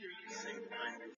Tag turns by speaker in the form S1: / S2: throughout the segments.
S1: Oh,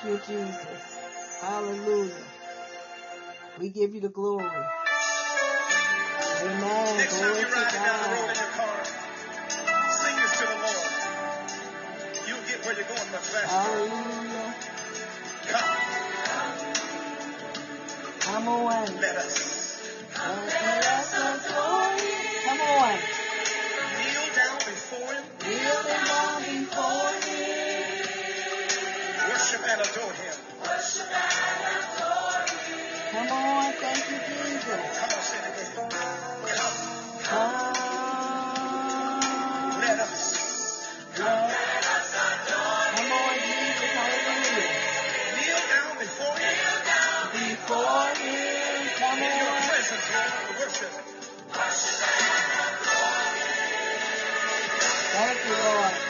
S2: Thank you, Jesus. Hallelujah. We give you the glory. Amen. Glory to God.
S1: To the Lord. You get where you're going much faster. Come.
S2: Come on.
S1: Let us.
S2: Let us adore Him. Come on.
S1: Kneel down before Him.
S2: Kneel down before Him and adore him.
S1: Worship and adore him.
S2: Come on, thank you, Jesus.
S1: Come on, say it again. Uh,
S2: come.
S1: Let us.
S2: Come.
S1: Let us
S2: adore Come on,
S1: Jesus, hallelujah. Kneel down before him. Kneel down before him. Come on. In your
S2: presence,
S1: Lord, worship. Worship and
S2: adore
S1: him. Thank you, Lord.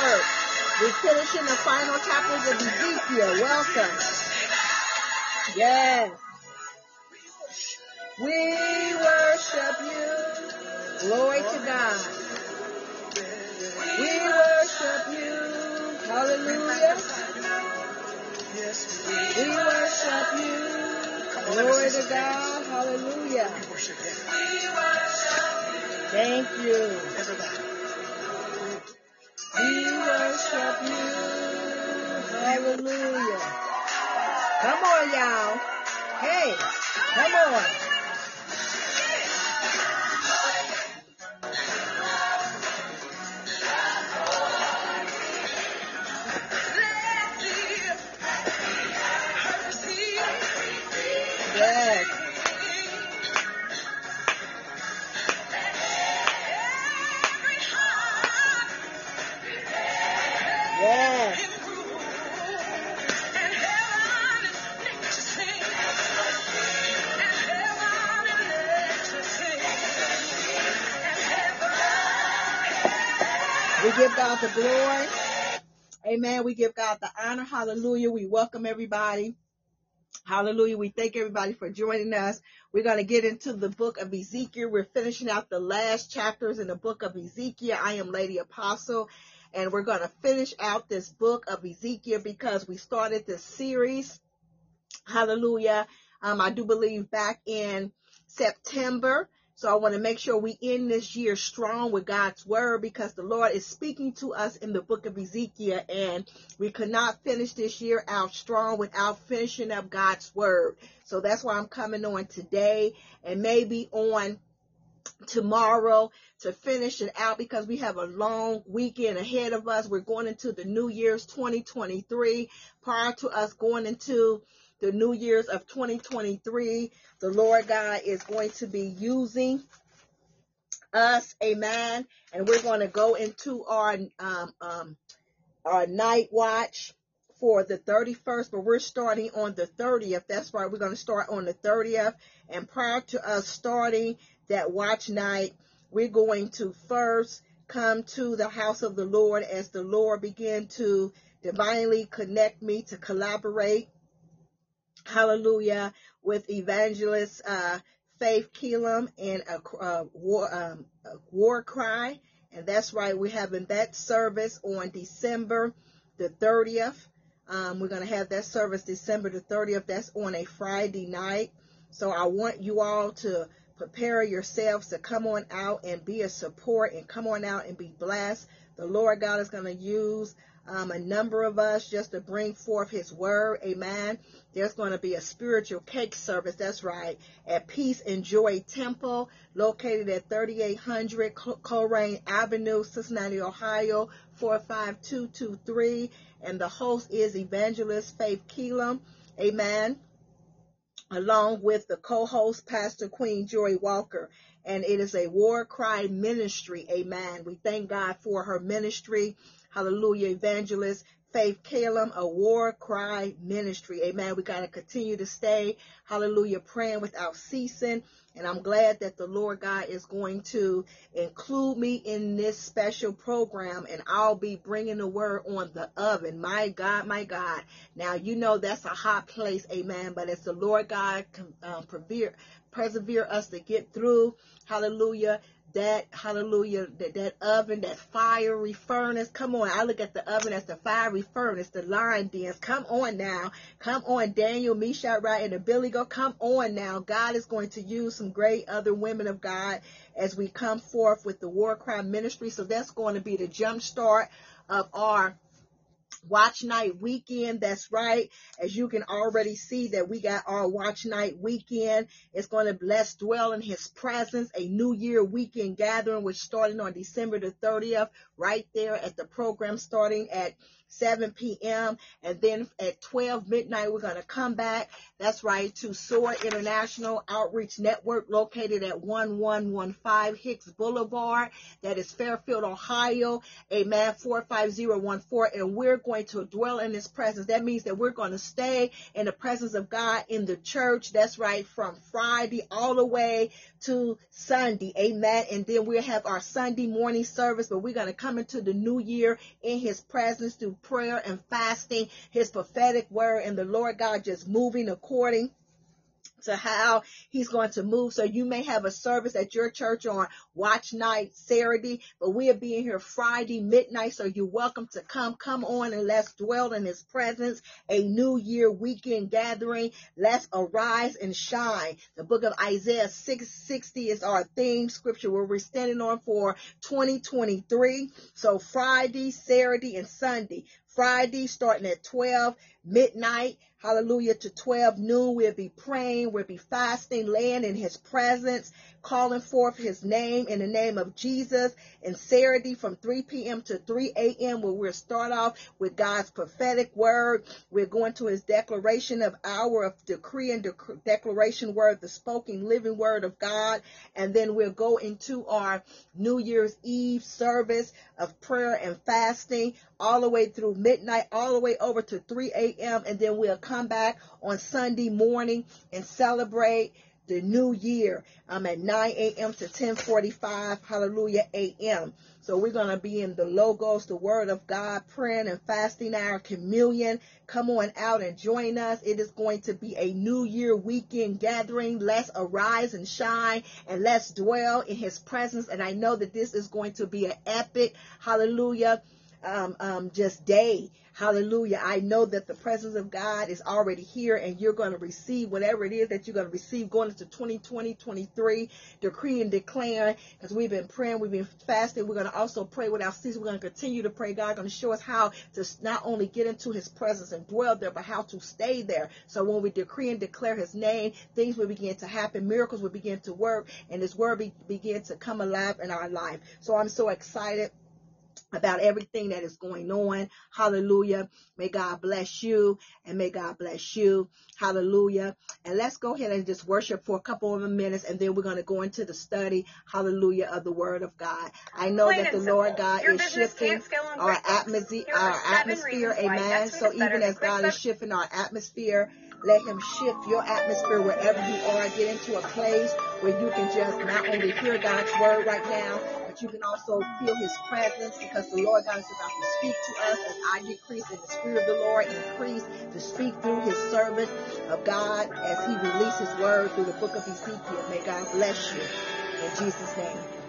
S2: We're finishing the final chapters of Ezekiel. Welcome. Yes. We worship you. Glory to God. We worship you. Hallelujah. We worship you. Glory to God. Hallelujah. Thank you.
S1: Everybody.
S2: We worship you. Hallelujah. Come on, y'all. Hey, come on. The glory. Amen. We give God the honor. Hallelujah. We welcome everybody. Hallelujah. We thank everybody for joining us. We're going to get into the book of Ezekiel. We're finishing out the last chapters in the book of Ezekiel. I am Lady Apostle, and we're going to finish out this book of Ezekiel because we started this series. Hallelujah. Um, I do believe back in September. So I want to make sure we end this year strong with God's word because the Lord is speaking to us in the book of Ezekiel and we could not finish this year out strong without finishing up God's word. So that's why I'm coming on today and maybe on tomorrow to finish it out because we have a long weekend ahead of us. We're going into the New Year's 2023. Prior to us going into the New Year's of 2023, the Lord God is going to be using us, amen. And we're going to go into our um, um, our night watch for the 31st, but we're starting on the 30th. That's right, we're going to start on the 30th. And prior to us starting that watch night, we're going to first come to the house of the Lord as the Lord began to divinely connect me to collaborate hallelujah, with evangelist uh, Faith Keelam and a, uh, war, um, a war cry. And that's right, we're having that service on December the 30th. Um, we're going to have that service December the 30th. That's on a Friday night. So I want you all to prepare yourselves to come on out and be a support and come on out and be blessed. The Lord God is going to use um, a number of us just to bring forth his word. Amen. There's going to be a spiritual cake service. That's right. At Peace and Joy Temple, located at 3800 Colerain Avenue, Cincinnati, Ohio, 45223. And the host is Evangelist Faith Keelam. Amen. Along with the co-host, Pastor Queen Joy Walker. And it is a war cry ministry. Amen. We thank God for her ministry. Hallelujah. Evangelist Faith Calum, a war cry ministry. Amen. We got to continue to stay, hallelujah, praying without ceasing. And I'm glad that the Lord God is going to include me in this special program and I'll be bringing the word on the oven. My God, my God. Now, you know that's a hot place. Amen. But as the Lord God um, persevere, persevere us to get through, hallelujah, that hallelujah that that oven that fiery furnace. Come on i look at the oven as the fiery furnace the lion dance. Come on now. Come on daniel meshach right and Abednego come on now. God is going to use some great other women of god as we come forth with the war cry ministry. So that's going to be the jump start of our Watch Night Weekend. That's right. As you can already see that we got our Watch Night Weekend. It's going to bless dwell in his presence. A New Year weekend gathering, which starting on December the 30th, right there at the program starting at 7 p.m. And then at 12 midnight, we're going to come back. That's right to SOAR International Outreach Network located at 1115 Hicks Boulevard. That is Fairfield, Ohio. Amen. 45014. And we're going to dwell in his presence. That means that we're going to stay in the presence of God in the church. That's right. From Friday all the way to Sunday. Amen. And then we'll have our Sunday morning service, but we're going to come into the new year in his presence through prayer and fasting, his prophetic word, and the Lord God just moving according to how he's going to move. So you may have a service at your church on watch night Saturday, but we'll be in here Friday midnight. So you're welcome to come, come on and let's dwell in his presence. A new year weekend gathering. Let's arise and shine. The book of Isaiah 660 is our theme scripture where we're standing on for 2023. So Friday, Saturday, and Sunday. Friday starting at 12 midnight, hallelujah, to 12 noon. We'll be praying, we'll be fasting, laying in his presence, calling forth his name in the name of Jesus. And Saturday from 3 p.m. to 3 a.m. where we'll start off with God's prophetic word. We're going to his declaration of hour of decree and dec- declaration word, the spoken living word of God. And then we'll go into our New Year's Eve service of prayer and fasting all the way through midnight, all the way over to 3 a.m. And then we'll come back on Sunday morning and celebrate the new year I'm at 9 a.m. to 10:45, hallelujah, a.m. So we're going to be in the logos, the word of God, praying and fasting our communion. Come on out and join us. It is going to be a new year weekend gathering. Let's arise and shine and let's dwell in his presence. And I know that this is going to be an epic, hallelujah, um, um, just day. Hallelujah. I know that the presence of God is already here and you're going to receive whatever it is that you're going to receive going into 2020, 23, decree and declare because we've been praying, we've been fasting. We're going to also pray without ceasing. We're going to continue to pray. God going to show us how to not only get into his presence and dwell there, but how to stay there. So when we decree and declare his name, things will begin to happen. Miracles will begin to work and his word be, begin to come alive in our life. So I'm so excited about everything that is going on. Hallelujah. May God bless you and may God bless you. Hallelujah. And let's go ahead and just worship for a couple of minutes and then we're going to go into the study. Hallelujah of the word of God. I know
S3: Plain
S2: that the Lord. God
S3: Your
S2: is shifting
S3: can't scale on
S2: our atmosphere, our atmosphere. Amen. So even as God is shifting our atmosphere, let him shift your atmosphere wherever you are. Get into a place where you can just not only hear God's word right now, but you can also feel his presence because the Lord God is about to speak to us as I decrease and the Spirit of the Lord increase to speak through his servant of God as he releases word through the book of Ezekiel. May God bless you. In Jesus' name.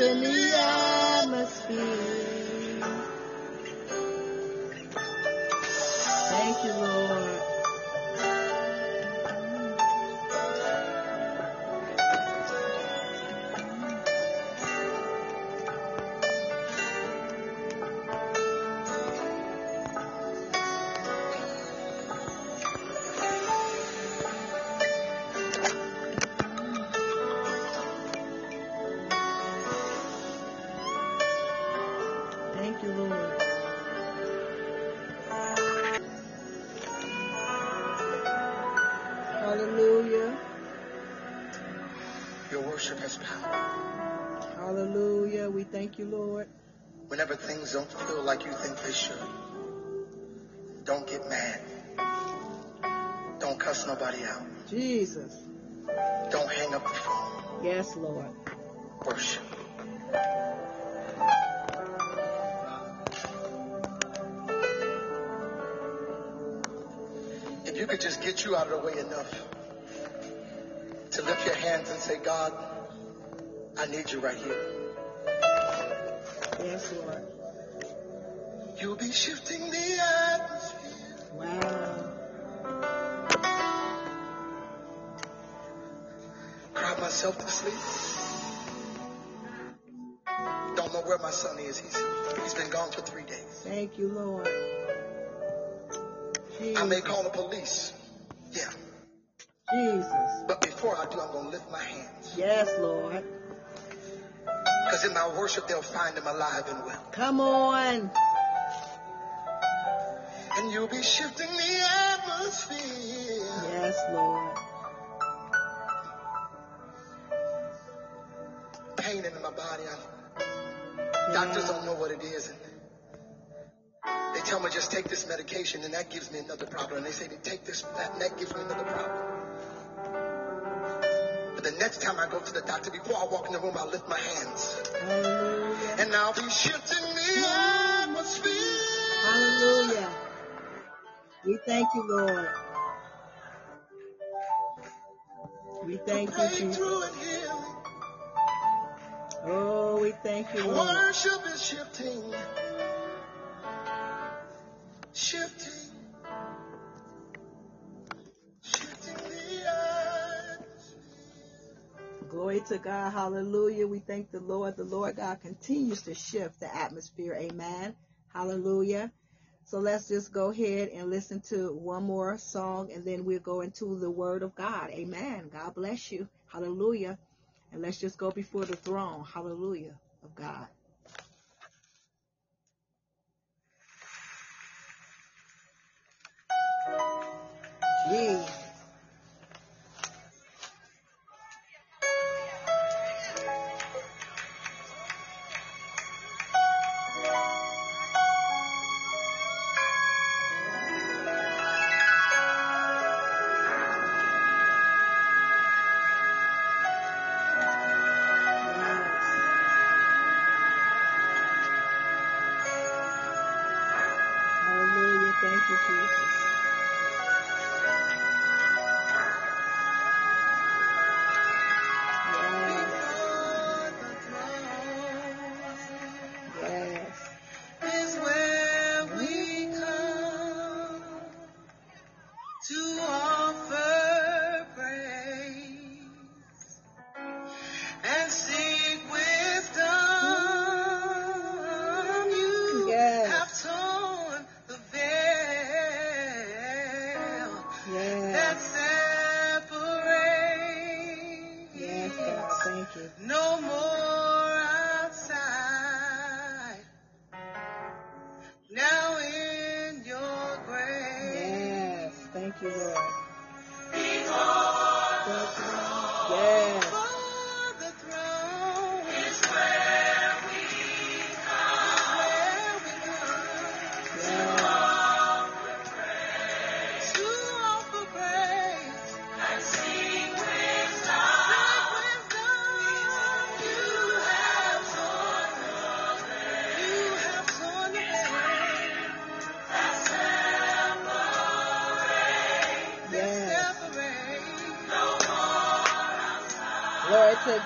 S1: Shifting the atmosphere.
S4: You out of the way enough to lift your hands and say, God, I need you right here.
S2: Yes, Lord.
S4: You'll be shifting the atmosphere.
S2: Wow.
S4: Cried myself to sleep. Don't know where my son is. He's he's been gone for three days.
S2: Thank you, Lord.
S4: I may call the police.
S2: Jesus.
S4: But before I do, I'm gonna lift my hands.
S2: Yes, Lord.
S4: Because in my worship they'll find him alive and well.
S2: Come on.
S4: And you'll be shifting the atmosphere.
S2: Yes, Lord.
S4: Pain in my body. I, doctors don't know what it is. And they tell me just take this medication and that gives me another problem. And they say to take this that and that gives me another problem. Next time I go to the doctor, before I walk in the room, I'll lift my hands.
S2: Hallelujah.
S4: And I'll be shifting the atmosphere.
S2: Hallelujah. We thank you, Lord. We thank you, Jesus.
S4: Breakthrough and healing.
S2: Oh, we thank you, Lord.
S4: Worship is shifting. Shifting. Shifting
S2: Glory to God. Hallelujah. We thank the Lord. The Lord God continues to shift the atmosphere. Amen. Hallelujah. So let's just go ahead and listen to one more song and then we'll go into the word of God. Amen. God bless you. Hallelujah.
S1: And let's just go before the throne, hallelujah, of God. Jesus.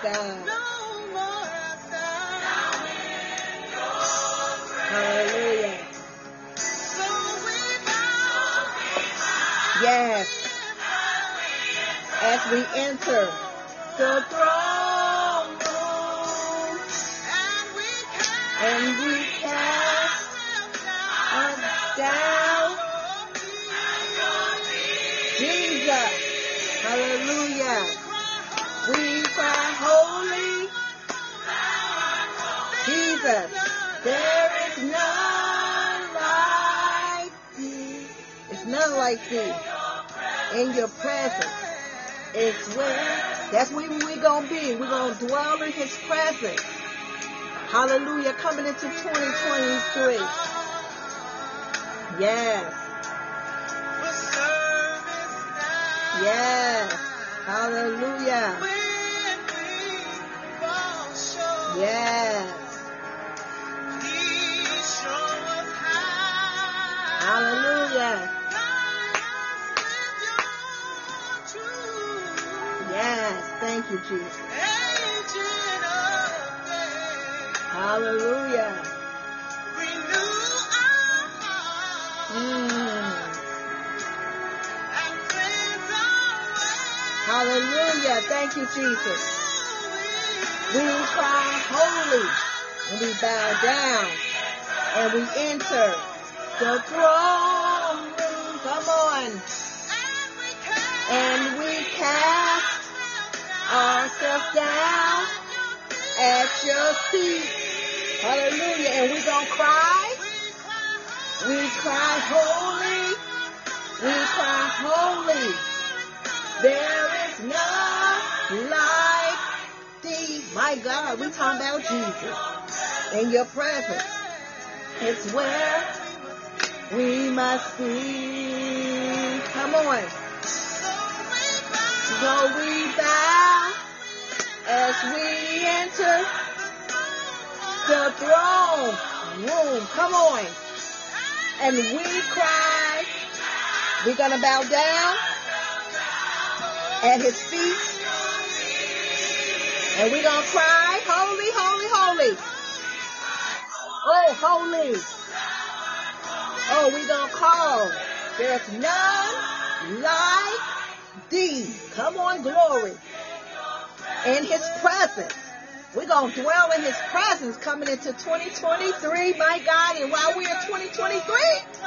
S1: Glory Into 2023. Bow down at his feet. And we're going to cry, holy, holy, holy. Oh, holy. Oh, we're going to call. There's none like thee. Come on, glory. In his presence. We're going to dwell in his presence coming into 2023, my God. And while we're in 2023,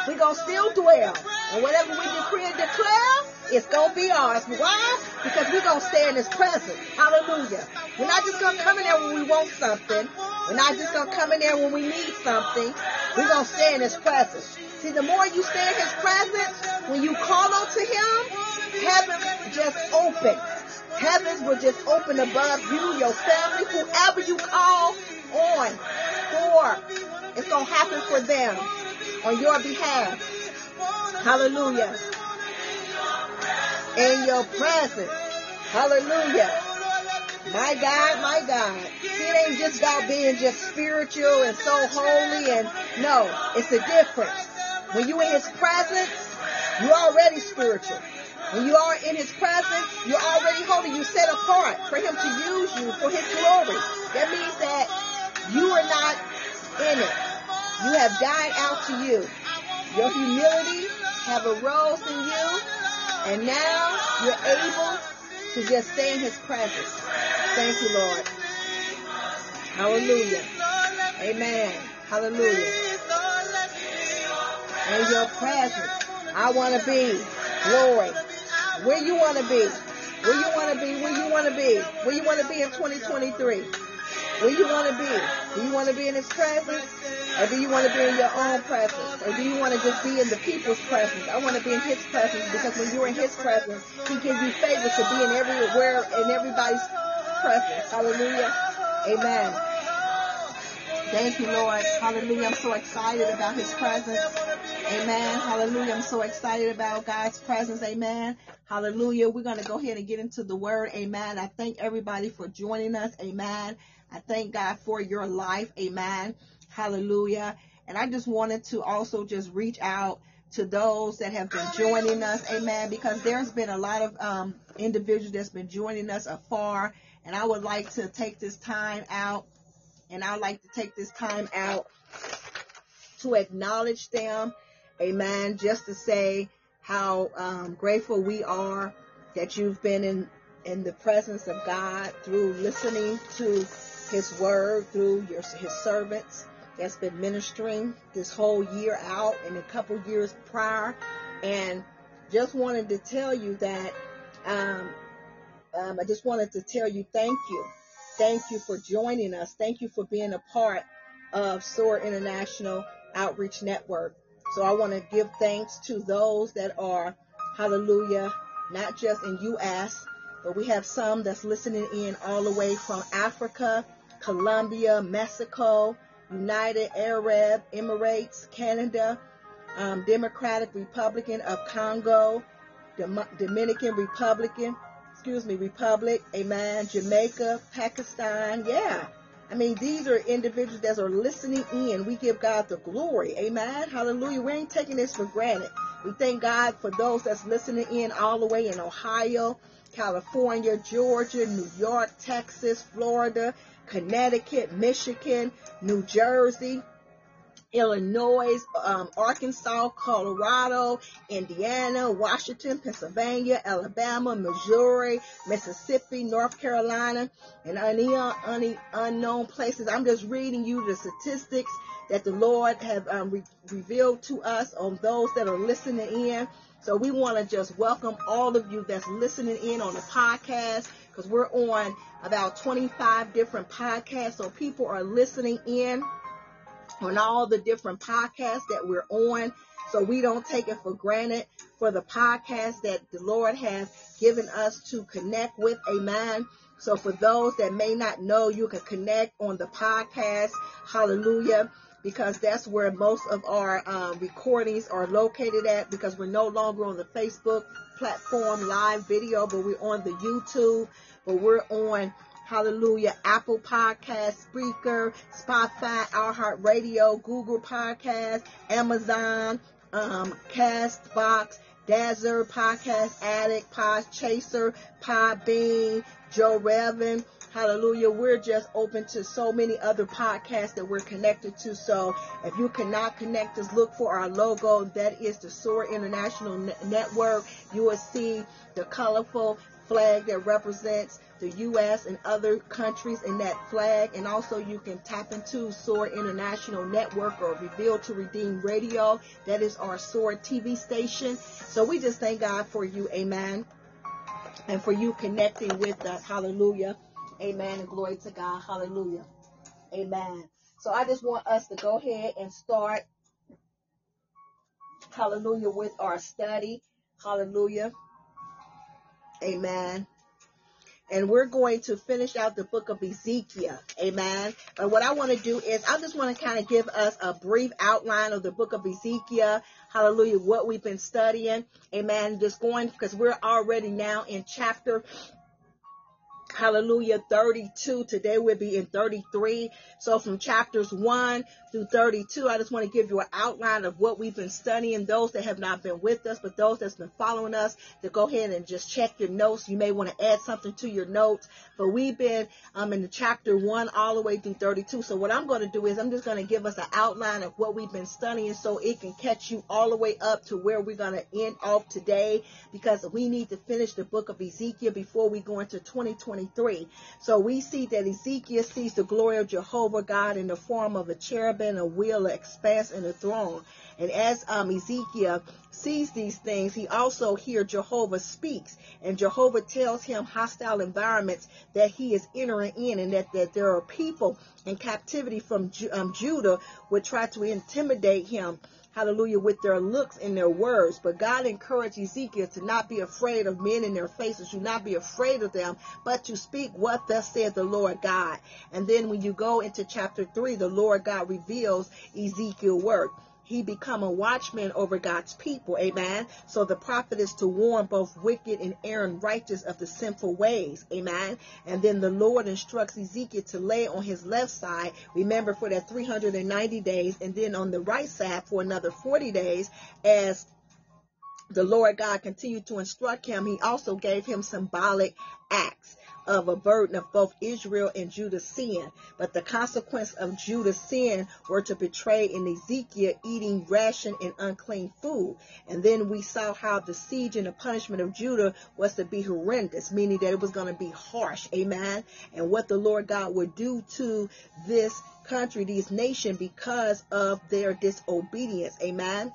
S1: we're going to still dwell. And whatever we decree and declare, it's going to be ours. Why? Because we're going to stay in his presence. Hallelujah.
S2: We're not just going to come in there when we want something. We're not just going to come in there when we need something. We're going to stay in his presence. See, the more you stay in his presence, when you call unto him, heaven just open. Heavens will just open above you, your family, whoever you call on for. It's going to happen for them on your behalf. Hallelujah. In your presence. Hallelujah. My God, my God. It ain't just about being just spiritual and so holy and no, it's a difference. When you in his presence, you're already spiritual. When you are in his presence, you're already holy. You set apart for him to use you for his glory. That means that you are not in it. You have died out to you. Your humility have arose in you, and now you're able to just stay in his presence. Thank you, Lord. Hallelujah. Amen. Hallelujah. In your presence. I want to be. Glory. Where you want to be. Where you want to be. Where you want to be. Where you want to be in 2023. Where you want to be. Do you want to be in his presence? Or do you want to be in your own presence? Or do you want to just be in the people's presence? I want to be in his presence because when you're in his presence, he gives you favor to be in everywhere, in everybody's presence. Hallelujah. Amen. Thank you, Lord. Hallelujah. I'm so excited about his presence. Amen. Hallelujah. I'm so excited about God's presence. Amen. Hallelujah. We're going to go ahead and get into the word. Amen. I thank everybody for joining us. Amen. I thank God for your life. Amen. Hallelujah. And I just wanted to also just reach out to those that have been joining us. Amen. Because there's been a lot of um, individuals that's been joining us afar. And I would like to take this time out. And I'd like to take this time out to acknowledge them. Amen. Just to say how um, grateful we are that you've been in, in the presence of God through listening to his word, through your, his servants that's been ministering this whole year out and a couple years prior. And just wanted to tell you that um, um, I just wanted to tell you thank you. Thank you for joining us. Thank you for being a part of SOAR International Outreach Network. So I want to give thanks to those that are, hallelujah, not just in U.S., but we have some that's listening in all the way from Africa, Colombia, Mexico, United Arab Emirates, Canada, um, Democratic Republican of Congo, Dem- Dominican Republican, excuse me, Republic, amen, Jamaica, Pakistan, yeah. I mean, these are individuals that are listening in. We give God the glory. Amen. Hallelujah. We ain't taking this for granted. We thank God for those that's listening in all the way in Ohio, California, Georgia, New York, Texas, Florida, Connecticut, Michigan, New Jersey, Illinois, um, Arkansas, Colorado, Indiana, Washington, Pennsylvania, Alabama, Missouri, Mississippi, North Carolina, and any unknown places. I'm just reading you the statistics that the Lord have um, re- revealed to us on those that are listening in. So we want to just welcome all of you that's listening in on the podcast because we're on about 25 different podcasts. So people are listening in on all the different podcasts that we're on. So we don't take it for granted for the podcast that the Lord has given us to connect with. Amen. So for those that may not know, you can connect on the podcast. Hallelujah. Because that's where most of our um, recordings are located at because we're no longer on the Facebook platform live video, but we're on the YouTube, but we're on Hallelujah. Apple Podcast, Spreaker, Spotify, iHeartRadio, Google Podcast, Amazon, um, Castbox, Dazzler, Podcast Addict, Pod Chaser, Podbean, Joe Revan. Hallelujah. We're just open to so many other podcasts that we're connected to. So if you cannot connect us, look for our logo. That is the SOAR International Network. You will see the colorful flag that represents the U.S. and other countries in that flag. And also you can tap into SOAR International Network or Reveal to Redeem Radio. That is our SOAR TV station. So we just thank God for you. Amen. And for you connecting with us. Hallelujah. Amen. And glory to God. Hallelujah. Amen. So I just want us to go ahead and start, hallelujah, with our study. Hallelujah. Amen. And we're going to finish out the book of Ezekiel. Amen. But what I want to do is I just want to kind of give us a brief outline of the book of Ezekiel. Hallelujah. What we've been studying. Amen. Just going because we're already now in chapter Hallelujah, 32. Today we'll be in 33. So from chapters 1 through 32, I just want to give you an outline of what we've been studying. Those that have not been with us, but those that's been following us, to go ahead and just check your notes. You may want to add something to your notes. But we've been um, in the chapter 1 all the way through 32. So what I'm going to do is I'm just going to give us an outline of what we've been studying so it can catch you all the way up to where we're going to end off today because we need to finish the book of Ezekiel before we go into 2023. So we see that Ezekiel sees the glory of Jehovah God in the form of a cherubim, a wheel, an expanse, and a throne. And as um, Ezekiel sees these things, he also hears Jehovah speaks, and Jehovah tells him hostile environments that he is entering in, and that, that there are people in captivity from um, Judah would try to intimidate him hallelujah, with their looks and their words. But God encouraged Ezekiel to not be afraid of men in their faces, to not be afraid of them, but to speak what thus said the Lord God. And then when you go into chapter 3, the Lord God reveals Ezekiel work he become a watchman over God's people. Amen. So the prophet is to warn both wicked and errant righteous of the sinful ways. Amen. And then the Lord instructs Ezekiel to lay on his left side, remember for that 390 days, and then on the right side for another 40 days as the Lord God continued to instruct him. He also gave him symbolic acts of a burden of both Israel and Judah's sin. But the consequence of Judah's sin were to betray in Ezekiel eating ration and unclean food. And then we saw how the siege and the punishment of Judah was to be horrendous, meaning that it was going to be harsh. Amen. And what the Lord God would do to this country, this nation, because of their disobedience. Amen.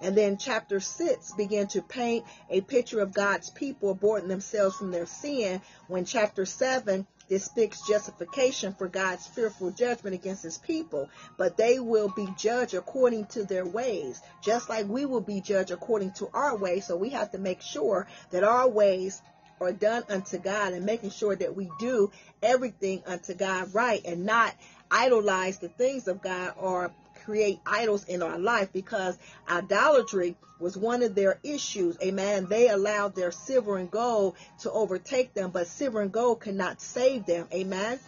S2: And then chapter 6 began to paint a picture of God's people aborting themselves from their sin when chapter 7 depicts justification for God's fearful judgment against his people, but they will be judged according to their ways, just like we will be judged according to our ways. So we have to make sure that our ways are done unto God and making sure that we do everything unto God right and not idolize the things of God or create idols in our life because idolatry was one of their issues. Amen. They allowed their silver and gold to overtake them, but silver and gold could not save them. Amen.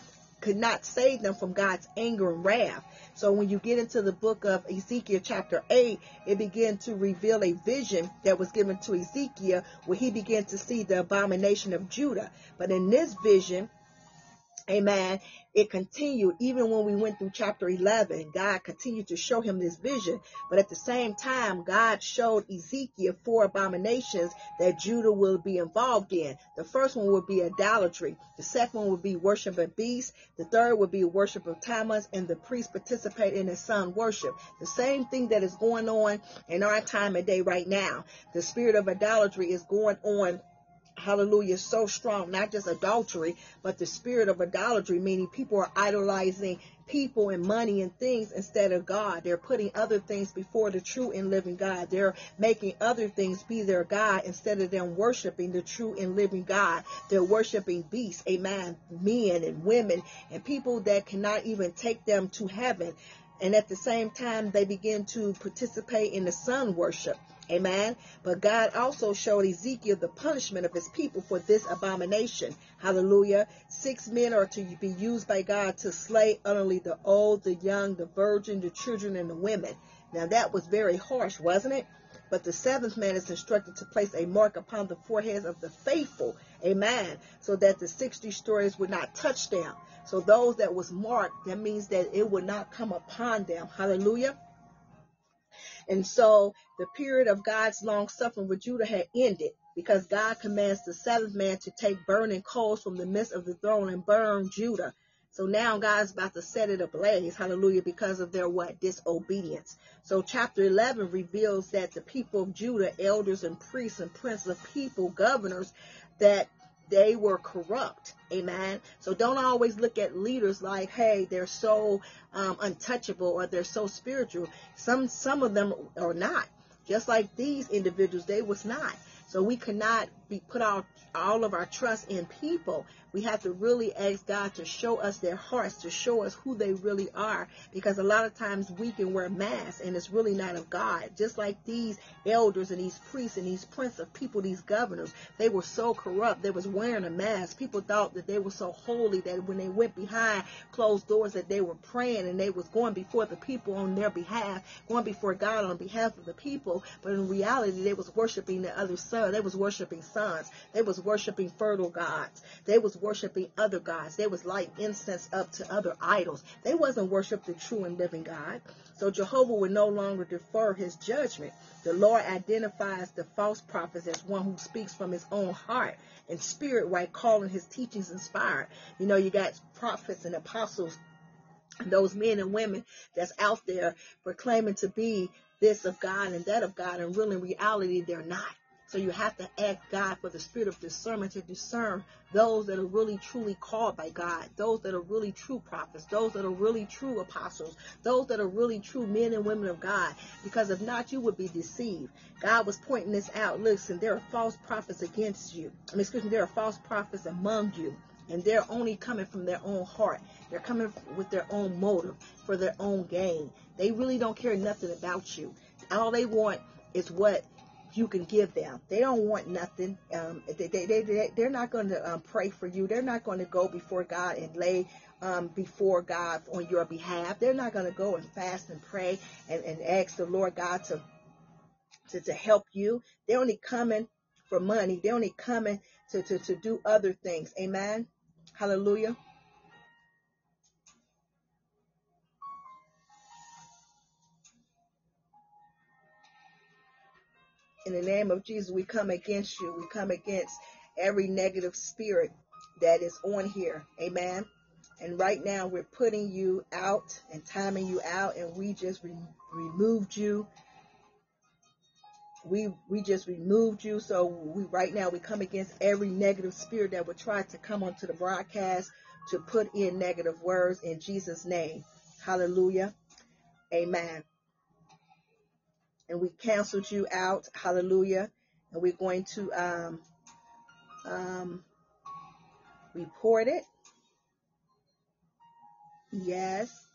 S2: Could not save them from God's anger and wrath. So when you get into the book of Ezekiel chapter 8, it began to reveal a vision that was given to Ezekiel where he began to see the abomination of Judah. But in this vision, Amen. It continued even when we went through chapter 11. God continued to show him this vision. But at the same time, God showed Ezekiel four abominations that Judah will be involved in. The first one would be idolatry. The second one would be worship of beasts. The third would be worship of Tammuz. And the priests participate in his sun worship. The same thing that is going on in our time and day right now. The spirit of idolatry is going on hallelujah, so strong, not just adultery, but the spirit of idolatry, meaning people are idolizing people and money and things instead of God. They're putting other things before the true and living God. They're making other things be their God instead of them worshiping the true and living God. They're worshiping beasts, amen, men and women and people that cannot even take them to heaven. And at the same time, they begin to participate in the sun worship. Amen. But God also showed Ezekiel the punishment of his people for this abomination. Hallelujah. Six men are to be used by God to slay utterly the old, the young, the virgin, the children, and the women. Now that was very harsh, wasn't it? But the seventh man is instructed to place a mark upon the foreheads of the faithful. Amen. So that the 60 stories would not touch them. So those that was marked, that means that it would not come upon them. Hallelujah. And so the period of God's long suffering with Judah had ended because God commands the seventh man to take burning coals from the midst of the throne and burn Judah. So now God's about to set it ablaze, hallelujah, because of their what? Disobedience. So chapter 11 reveals that the people of Judah, elders and priests and princes of people, governors, that they were corrupt. Amen. So don't always look at leaders like, hey, they're so um, untouchable or they're so spiritual. Some some of them are not. Just like these individuals, they was not. So we cannot be put our all of our trust in people. We have to really ask God to show us their hearts, to show us who they really are. Because a lot of times we can wear masks and it's really not of God. Just like these elders and these priests and these prince of people, these governors, they were so corrupt. They was wearing a mask. People thought that they were so holy that when they went behind closed doors that they were praying and they was going before the people on their behalf, going before God on behalf of the people. But in reality, they was worshiping the other son. They was worshiping sons. They was worshiping fertile gods. They was worshiping other gods. They was lighting incense up to other idols. They wasn't worshiping the true and living God. So Jehovah would no longer defer his judgment. The Lord identifies the false prophets as one who speaks from his own heart and spirit while calling his teachings inspired. You know, you got prophets and apostles, those men and women that's out there proclaiming to be this of God and that of God, and really in reality, they're not. So you have to ask God for the spirit of discernment to discern those that are really truly called by God, those that are really true prophets, those that are really true apostles, those that are really true men and women of God. Because if not, you would be deceived. God was pointing this out. Listen, there are false prophets against you. I mean, excuse me, there are false prophets among you. And they're only coming from their own heart. They're coming with their own motive for their own gain. They really don't care nothing about you. All they want is what you can give them. They don't want nothing. Um, they, they, they, they're not going to um, pray for you. They're not going to go before God and lay um, before God on your behalf. They're not going to go and fast and pray and, and ask the Lord God to, to, to help you. They're only coming for money. They're only coming to, to, to do other things. Amen. Hallelujah. In the name of Jesus, we come against you. We come against every negative spirit that is on here. Amen. And right now we're putting you out and timing you out and we just re- removed you. We we just removed you. So we right now we come against every negative spirit that would try to come onto the broadcast to put in negative words in Jesus' name. Hallelujah. Amen and we canceled you out. Hallelujah. And we're going to um, um, report it. Yes.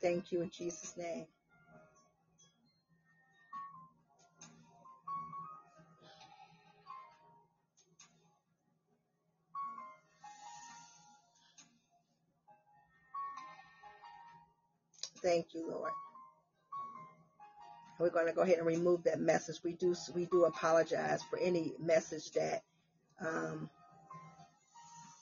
S2: Thank you in Jesus' name. Thank you, Lord. We're going to go ahead and remove that message. We do we do apologize for any message that um,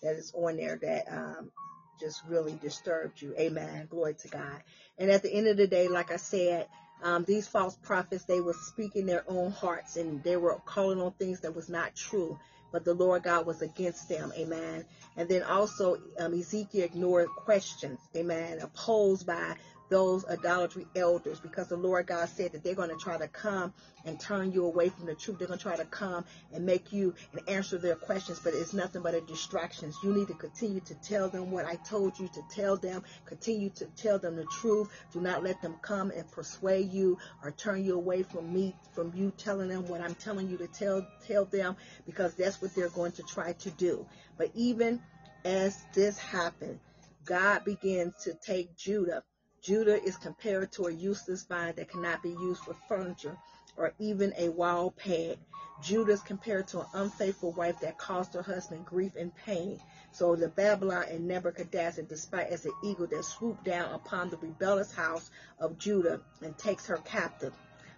S2: that is on there that um, just really disturbed you. Amen. Glory to God. And at the end of the day, like I said, um, these false prophets they were speaking their own hearts and they were calling on things that was not true. But the Lord God was against them. Amen. And then also um, Ezekiel ignored questions. Amen. Opposed by those idolatry elders because the Lord God said that they're going to try to come and turn you away from the truth. They're going to try to come and make you and answer their questions, but it's nothing but a distraction. You need to continue to tell them what I told you to tell them. Continue to tell them the truth. Do not let them come and persuade you or turn you away from me, from you telling them what I'm telling you to tell tell them because that's what they're going to try to do. But even as this happened, God began to take Judah Judah is compared to a useless vine that cannot be used for furniture or even a wall peg. Judah is compared to an unfaithful wife that caused her husband grief and pain. So the Babylon and Nebuchadnezzar, despite as an eagle that swooped down upon the rebellious house of Judah and takes her captive.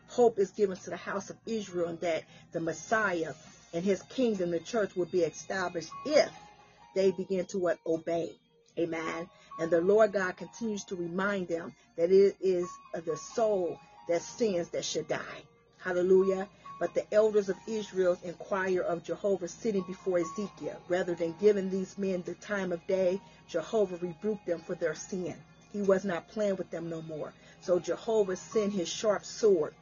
S2: Hope is given to the house of Israel and that the Messiah and his kingdom, the church, will be established if they begin to what obey. Amen. And the Lord God continues to remind them that it is the soul that sins that should die. Hallelujah. But the elders of Israel inquire of Jehovah sitting before Ezekiel. Rather than giving these men the time of day, Jehovah rebuked them for their sin. He was not playing with them no more. So Jehovah sent his sharp sword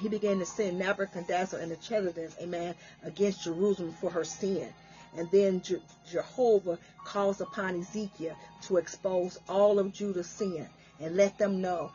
S2: he began to send Nebuchadnezzar and the Chaldeans, amen, against Jerusalem for her sin. And then Je- Jehovah calls upon Ezekiel to expose all of Judah's sin and let them know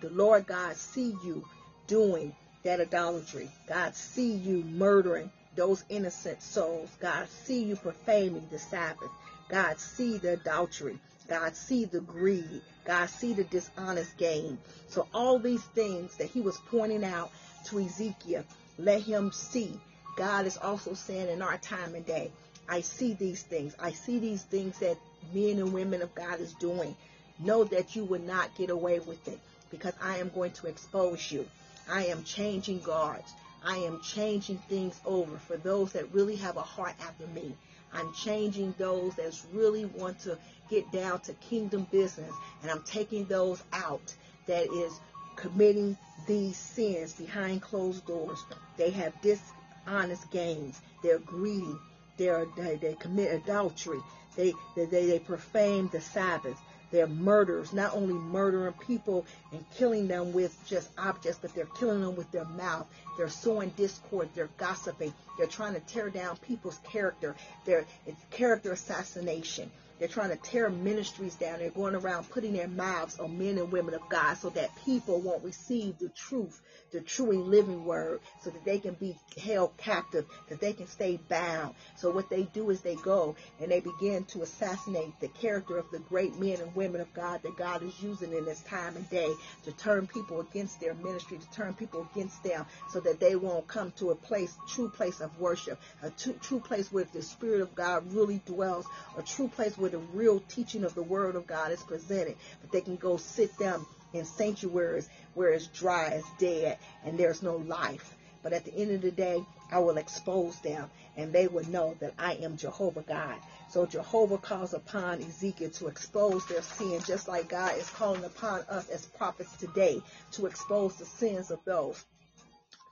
S2: the Lord God see you doing that idolatry. God see you murdering those innocent souls. God see you profaning the Sabbath. God see the adultery. God see the greed. God see the dishonest gain. So all these things that he was pointing out to Ezekiel, let him see. God is also saying in our time and day, I see these things. I see these things that men and women of God is doing. Know that you will not get away with it because I am going to expose you. I am changing guards. I am changing things over for those that really have a heart after me. I'm changing those that really want to get down to kingdom business and I'm taking those out that is committing these sins behind closed doors. They have dishonest gains. They're greedy. They're, they, they commit adultery. They, they, they profane the Sabbath. They're murderers, not only murdering people and killing them with just objects, but they're killing them with their mouth. They're sowing discord. They're gossiping. They're trying to tear down people's character. They're, it's character assassination. They're trying to tear ministries down. They're going around putting their mouths on men and women of God so that people won't receive the truth, the true and living word, so that they can be held captive, that they can stay bound. So what they do is they go and they begin to assassinate the character of the great men and women of God that God is using in this time and day to turn people against their ministry, to turn people against them, so that they won't come to a place, true place of worship, a true, true place where the Spirit of God really dwells, a true place where the real teaching of the Word of God is presented, But they can go sit down in sanctuaries where it's dry, it's dead, and there's no life. But at the end of the day, I will expose them, and they will know that I am Jehovah God. So Jehovah calls upon Ezekiel to expose their sin, just like God is calling upon us as prophets today to expose the sins of those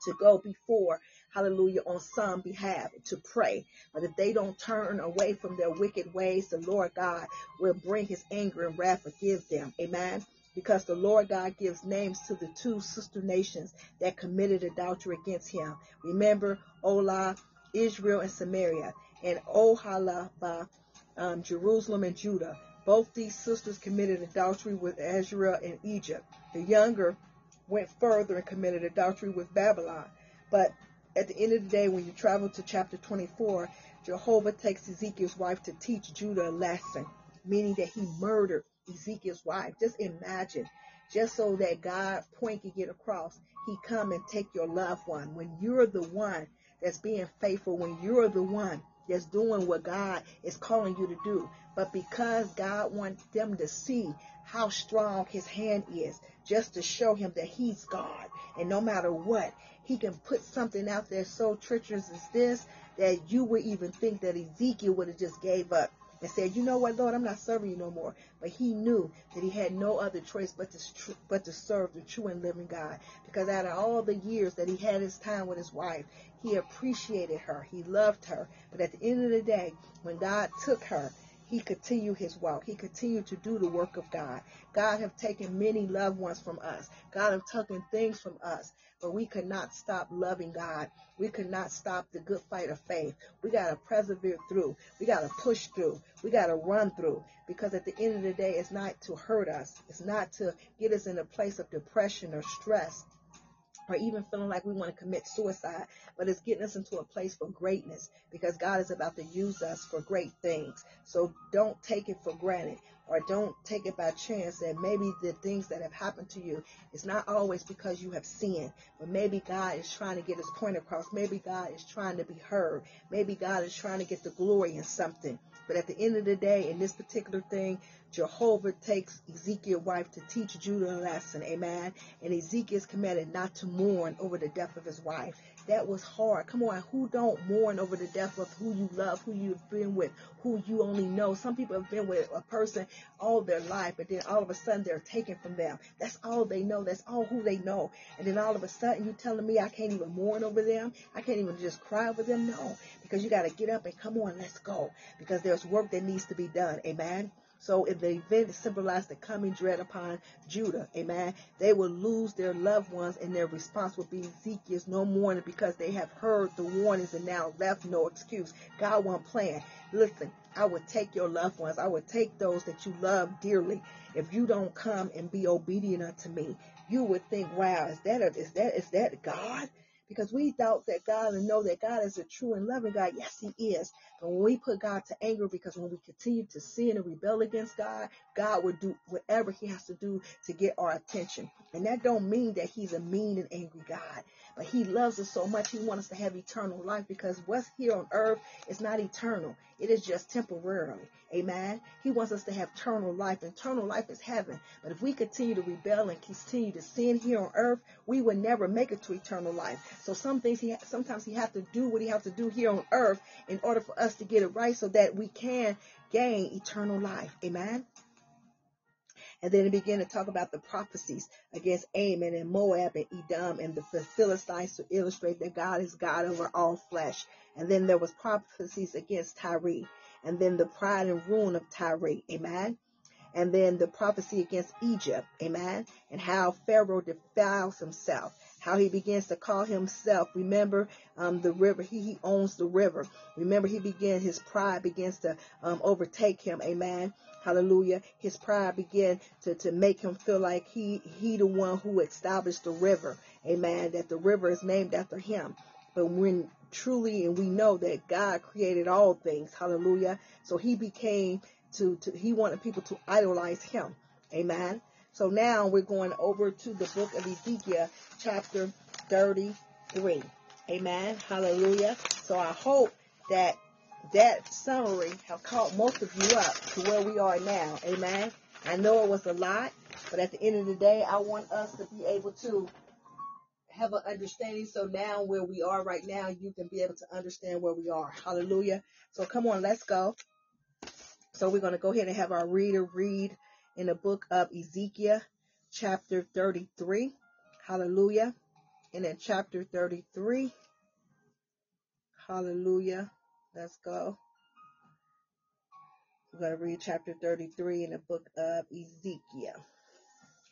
S2: to go before, hallelujah, on some behalf to pray. But if they don't turn away from their wicked ways, the Lord God will bring his anger and wrath against them. Amen. Because the Lord God gives names to the two sister nations that committed adultery against him. Remember Olah, Israel, and Samaria, and Oholibah, um, Jerusalem and Judah. Both these sisters committed adultery with Israel and Egypt. The younger went further and committed adultery with Babylon. But at the end of the day, when you travel to chapter 24, Jehovah takes Ezekiel's wife to teach Judah a lesson, meaning that he murdered Ezekiel's wife. Just imagine, just so that God point can get across, he come and take your loved one. When you're the one that's being faithful, when you're the one that's doing what God is calling you to do. But because God wants them to see how strong his hand is, just to show him that he's God. And no matter what, he can put something out there so treacherous as this that you would even think that Ezekiel would have just gave up and said, "You know what, Lord, I'm not serving you no more." But he knew that he had no other choice but to but to serve the true and living God. Because out of all the years that he had his time with his wife, he appreciated her, he loved her. But at the end of the day, when God took her, he continued his walk. He continued to do the work of God. God have taken many loved ones from us. God have taken things from us. But we could not stop loving God. We could not stop the good fight of faith. We got to persevere through. We got to push through. We got to run through. Because at the end of the day, it's not to hurt us. It's not to get us in a place of depression or stress or even feeling like we want to commit suicide, but it's getting us into a place for greatness because God is about to use us for great things. So don't take it for granted or don't take it by chance that maybe the things that have happened to you is not always because you have sinned, but maybe God is trying to get his point across. Maybe God is trying to be heard. Maybe God is trying to get the glory in something. But at the end of the day, in this particular thing, Jehovah takes Ezekiel's wife to teach Judah a lesson. Amen. And Ezekiel is commanded not to mourn over the death of his wife. That was hard. Come on, who don't mourn over the death of who you love, who you've been with, who you only know? Some people have been with a person all their life, but then all of a sudden they're taken from them. That's all they know. That's all who they know. And then all of a sudden you're telling me I can't even mourn over them. I can't even just cry over them. No, because you got to get up and come on, let's go. Because there's work that needs to be done. Amen. So if the event symbolized the coming dread upon Judah, amen, they will lose their loved ones and their response will be Ezekiel's no mourning because they have heard the warnings and now left no excuse. God won't plan. Listen, I would take your loved ones. I would take those that you love dearly. If you don't come and be obedient unto me, you would think, wow, is that a, is that is that God? Because we doubt that God and know that God is a true and loving God. Yes, He is. But when we put God to anger, because when we continue to sin and rebel against God, God will do whatever He has to do to get our attention. And that don't mean that He's a mean and angry God. But He loves us so much, He wants us to have eternal life because what's here on earth is not eternal. It is just temporarily. Amen. He wants us to have eternal life. Eternal life is heaven. But if we continue to rebel and continue to sin here on earth, we will never make it to eternal life. So some things he sometimes he has to do what he has to do here on earth in order for us to get it right so that we can gain eternal life. Amen. And then it began to talk about the prophecies against Ammon and Moab and Edom and the Philistines to illustrate that God is God over all flesh. And then there was prophecies against Tyre and then the pride and ruin of Tyre. Amen. And then the prophecy against Egypt. Amen. And how Pharaoh defiles himself how he begins to call himself. Remember um, the river. He, he owns the river. Remember he began, his pride begins to um, overtake him. Amen. Hallelujah. His pride began to, to make him feel like he, he the one who established the river. Amen. That the river is named after him. But when truly, and we know that God created all things. Hallelujah. So he became to, to he wanted people to idolize him. Amen. So now we're going over to the book of Ezekiel, chapter 33. Amen. Hallelujah. So I hope that that summary have caught most of you up to where we are now. Amen. I know it was a lot, but at the end of the day, I want us to be able to have an understanding. So now where we are right now, you can be able to understand where we are. Hallelujah. So come on, let's go. So we're going to go ahead and have our reader read in the book of Ezekiel, chapter 33. Hallelujah. And in chapter 33, hallelujah. Let's go. We're going to read chapter 33 in the book of Ezekiel.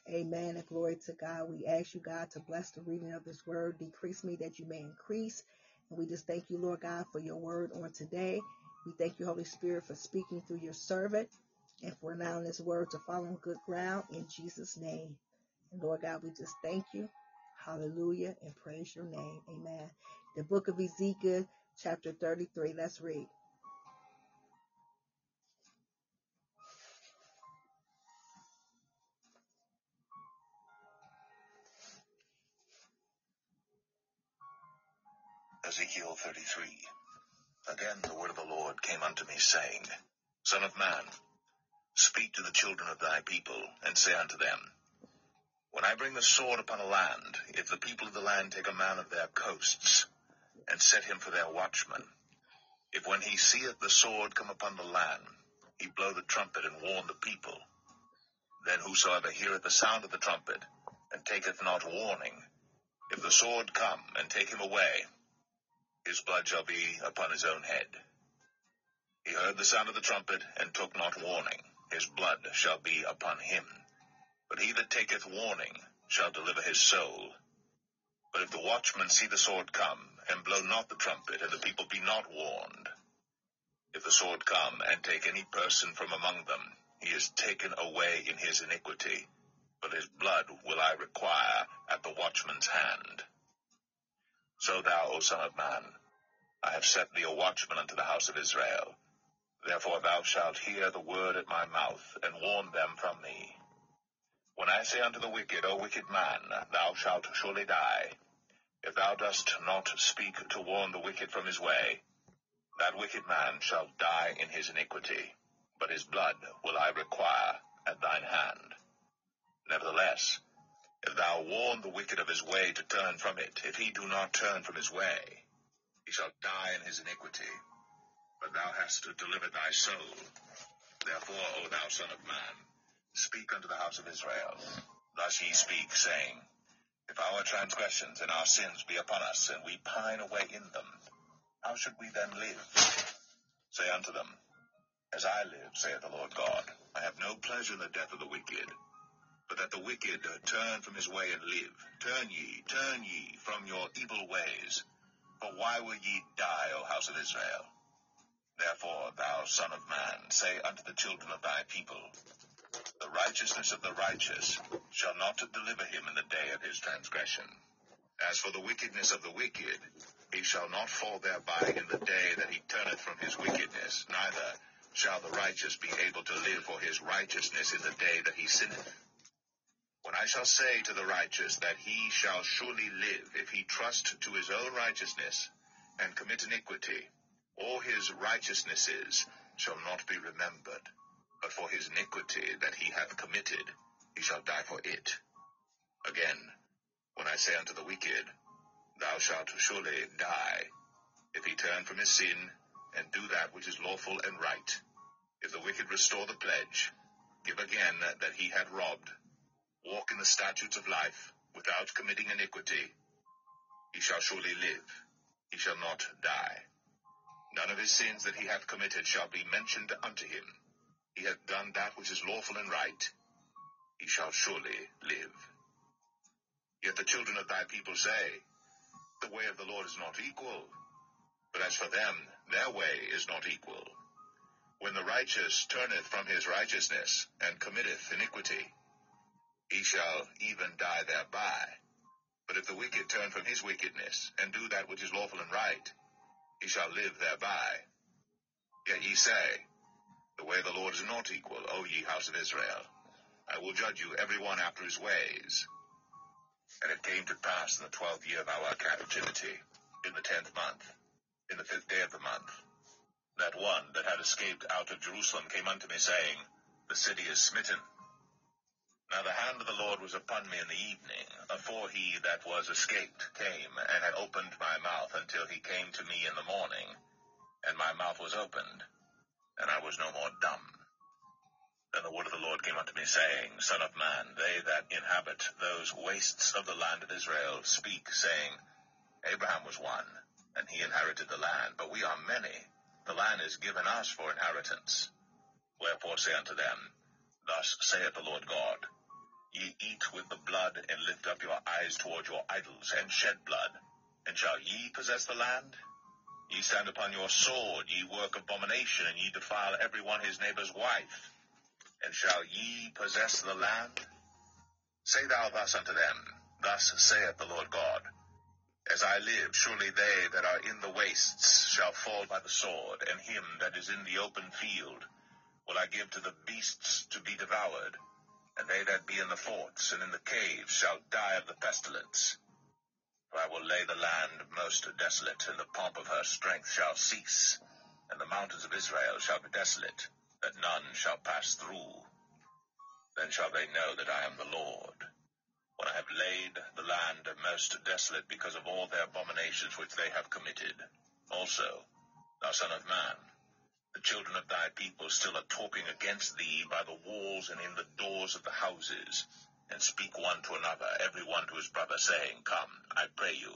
S2: Amen. And glory to God. We ask you, God, to bless the reading of this word. Decrease me that you may increase. And we just thank you, Lord God, for your word on today. We thank you, Holy Spirit, for speaking through your servant and for allowing this word to fall on good ground in Jesus' name. And Lord God, we just thank you. Hallelujah and praise your name. Amen. The book of Ezekiel, chapter 33. Let's read.
S3: Ezekiel 33. Again the word of the Lord came unto me, saying, Son of man, speak to the children of thy people, and say unto them, when I bring the sword upon a land, if the people of the land take a man of their coasts, and set him for their watchman, if when he seeth the sword come upon the land, he blow the trumpet and warn the people, then whosoever heareth the sound of the trumpet, and taketh not warning, if the sword come and take him away, his blood shall be upon his own head. He heard the sound of the trumpet, and took not warning, his blood shall be upon him. But he that taketh warning shall deliver his soul. But if the watchman see the sword come, and blow not the trumpet, and the people be not warned, if the sword come, and take any person from among them, he is taken away in his iniquity, but his blood will I require at the watchman's hand. So thou, O son of man, I have set thee a watchman unto the house of Israel. Therefore thou shalt hear the word at my mouth, and warn them from me. When I say unto the wicked, O wicked man, thou shalt surely die, if thou dost not speak to warn the wicked from his way, that wicked man shall die in his iniquity, but his blood will I require at thine hand. Nevertheless, if thou warn the wicked of his way to turn from it, if he do not turn from his way, he shall die in his iniquity, but thou hast delivered thy soul. Therefore, O thou son of man, Speak unto the house of Israel. Thus ye speak, saying, If our transgressions and our sins be upon us, and we pine away in them, how should we then live? Say unto them, As I live, saith the Lord God, I have no pleasure in the death of the wicked, but that the wicked turn from his way and live. Turn ye, turn ye from your evil ways. For why will ye die, O house of Israel? Therefore, thou son of man, say unto the children of thy people, The righteousness of the righteous shall not deliver him in the day of his transgression. As for the wickedness of the wicked, he shall not fall thereby in the day that he turneth from his wickedness, neither shall the righteous be able to live for his righteousness in the day that he sinneth. When I shall say to the righteous that he shall surely live if he trust to his own righteousness and commit iniquity, all his righteousnesses shall not be remembered, but for his iniquity that he hath committed, he shall die for it. Again, when I say unto the wicked, Thou shalt surely die, if he turn from his sin and do that which is lawful and right, if the wicked restore the pledge, give again that he had robbed, walk in the statutes of life, without committing iniquity, he shall surely live, he shall not die. None of his sins that he hath committed shall be mentioned unto him. He hath done that which is lawful and right. He shall surely live. Yet the children of thy people say, The way of the Lord is not equal. But as for them, their way is not equal. When the righteous turneth from his righteousness, and committeth iniquity, he shall even die thereby. But if the wicked turn from his wickedness, and do that which is lawful and right, he shall live thereby. Yet ye say, The way of the Lord is not equal, O ye house of Israel. I will judge you every one after his ways. And it came to pass in the twelfth year of our captivity, in the tenth month, in the fifth day of the month, that one that had escaped out of Jerusalem came unto me, saying, The city is smitten. Now the hand of the Lord was upon me in the evening, afore he that was escaped came, and had opened my mouth until he came to me in the morning, and my mouth was opened, and I was no more dumb. Then the word of the Lord came unto me, saying, Son of man, they that inhabit those wastes of the land of Israel speak, saying, Abraham was one, and he inherited the land, but we are many. The land is given us for inheritance. Wherefore say unto them, Thus saith the Lord God, Ye eat with the blood, and lift up your eyes toward your idols, and shed blood, and shall ye possess the land? Ye stand upon your sword, ye work abomination, and ye defile every one his neighbor's wife. And shall ye possess the land? Say thou thus unto them, Thus saith the Lord God, As I live, surely they that are in the wastes shall fall by the sword, and him that is in the open field will I give to the beasts to be devoured, and they that be in the forts and in the caves shall die of the pestilence. I will lay the land most desolate, and the pomp of her strength shall cease, and the mountains of Israel shall be desolate, that none shall pass through. Then shall they know that I am the Lord, when I have laid the land most desolate because of all their abominations which they have committed. Also, thou son of man, the children of thy people still are talking against thee by the walls and in the doors of the houses, and speak one to another, every one to his brother, saying, Come, I pray you,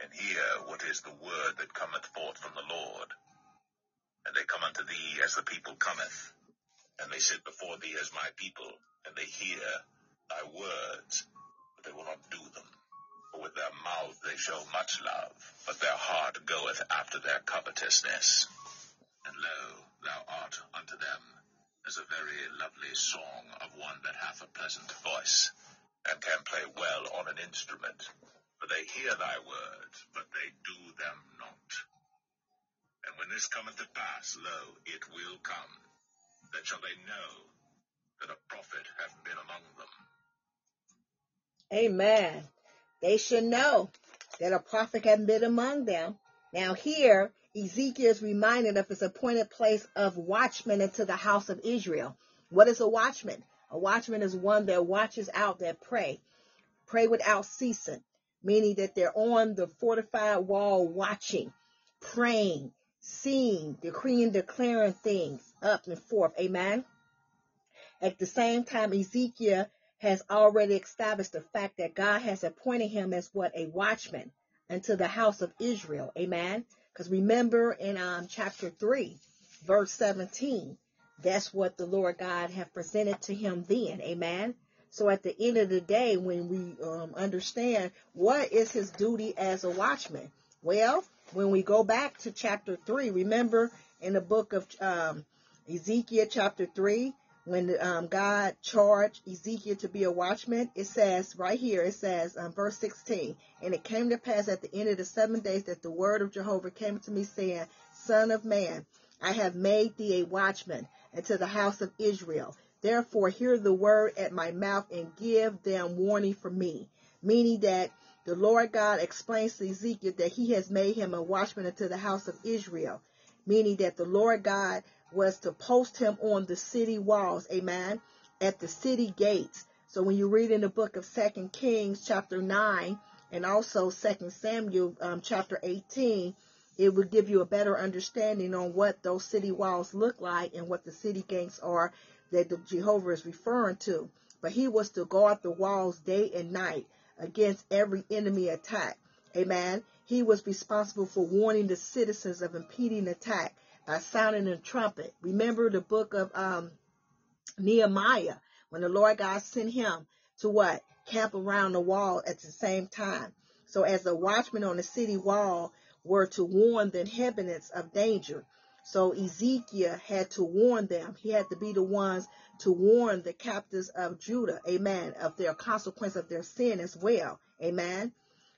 S3: and hear what is the word that cometh forth from the Lord. And they come unto thee as the people cometh, and they sit before thee as my people, and they hear thy words, but they will not do them. For with their mouth they show much love, but their heart goeth after their covetousness. And lo, thou art unto them as a very lovely song of one that hath a pleasant voice, and can play well on an instrument. For they hear thy words, but they do them not. And when this cometh to pass, lo, it will come. that shall they know that a prophet hath been among them.
S2: Amen. They should know that a prophet hath been among them. Now here, Ezekiel is reminded of his appointed place of watchman into the house of Israel. What is a watchman? A watchman is one that watches out, that pray, pray without ceasing, meaning that they're on the fortified wall watching, praying, seeing, decreeing, declaring things up and forth. Amen. At the same time, Ezekiel has already established the fact that God has appointed him as what a watchman unto the house of Israel. Amen. Because remember in um, chapter 3, verse 17, That's what the Lord God have presented to him then. Amen. So at the end of the day, when we um, understand what is his duty as a watchman, well, when we go back to chapter three, remember in the book of um, Ezekiel chapter three, when um, God charged Ezekiel to be a watchman, it says right here, it says, um, verse 16, and it came to pass at the end of the seven days that the word of Jehovah came to me saying, Son of man, I have made thee a watchman unto the house of Israel. Therefore hear the word at my mouth and give them warning for me. Meaning that the Lord God explains to Ezekiel that he has made him a watchman unto the house of Israel. Meaning that the Lord God was to post him on the city walls, amen, at the city gates. So when you read in the book of Second Kings chapter 9 and also Second Samuel um, chapter 18, it will give you a better understanding on what those city walls look like and what the city gates are that the Jehovah is referring to. But he was to guard the walls day and night against every enemy attack. Amen. He was responsible for warning the citizens of impeding attack by sounding a trumpet. Remember the book of um, Nehemiah when the Lord God sent him to what? Camp around the wall at the same time. So as a watchman on the city wall were to warn the inhabitants of danger. So Ezekiel had to warn them. He had to be the ones to warn the captives of Judah, amen, of their consequence of their sin as well, amen.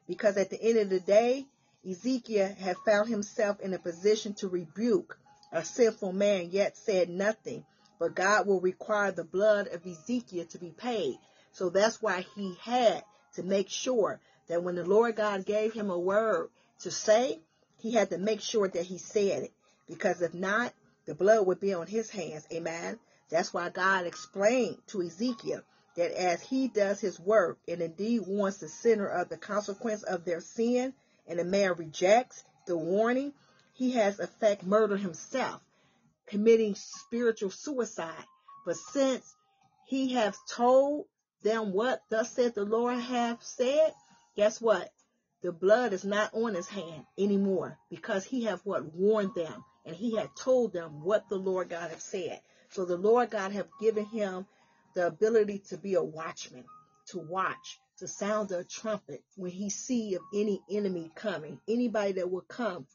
S2: Because at the end of the day, Ezekiel had found himself in a position to rebuke a sinful man, yet said nothing. But God will require the blood of Ezekiel to be paid. So that's why he had to make sure that when the Lord God gave him a word to say, he had to make sure that he said it. Because if not, the blood would be on his hands. Amen. That's why God explained to Ezekiel that as he does his work and indeed warns the sinner of the consequence of their sin, and the man rejects the warning, he has effect murder himself, committing spiritual suicide. But since he has told them what thus said the Lord have said, guess what? The blood is not on his hand anymore because he have what warned them and he had told them what the Lord God have said. So the Lord God have given him the ability to be a watchman, to watch, to sound the trumpet when he see of any enemy coming, anybody that will come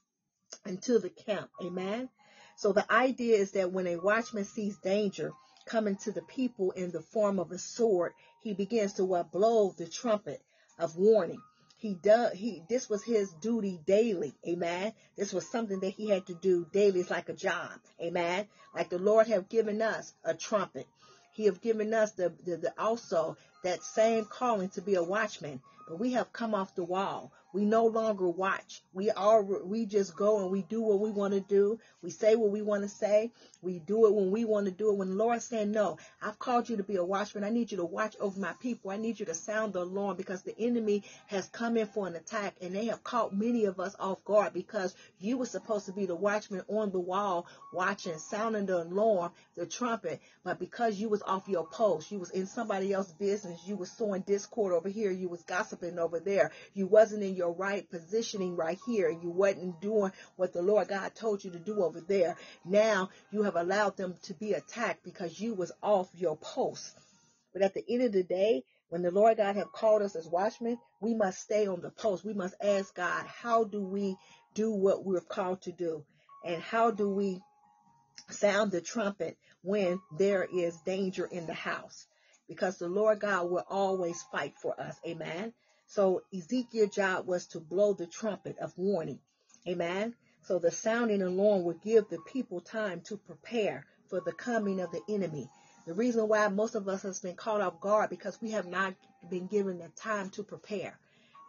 S2: into the camp. Amen. So the idea is that when a watchman sees danger coming to the people in the form of a sword, he begins to what blow the trumpet of warning. He does he this was his duty daily. Amen. This was something that he had to do daily. It's like a job. Amen. Like the Lord have given us a trumpet. He have given us the, the, the also that same calling to be a watchman. But we have come off the wall. We no longer watch. We are we just go and we do what we want to do. We say what we want to say. We do it when we want to do it. When the Lord said, No, I've called you to be a watchman. I need you to watch over my people. I need you to sound the alarm because the enemy has come in for an attack and they have caught many of us off guard because you were supposed to be the watchman on the wall, watching, sounding the alarm, the trumpet. But because you was off your post, you was in somebody else's business, you was sowing discord over here, you was gossiping over there, you wasn't in your your right positioning right here. You wasn't doing what the Lord God told you to do over there. Now you have allowed them to be attacked because you was off your post. But at the end of the day, when the Lord God have called us as watchmen, we must stay on the post. We must ask God, how do we do what we're called to do? And how do we sound the trumpet when there is danger in the house? Because the Lord God will always fight for us. Amen. So Ezekiel's job was to blow the trumpet of warning. Amen. So the sounding alarm would give the people time to prepare for the coming of the enemy. The reason why most of us has been caught off guard because we have not been given the time to prepare.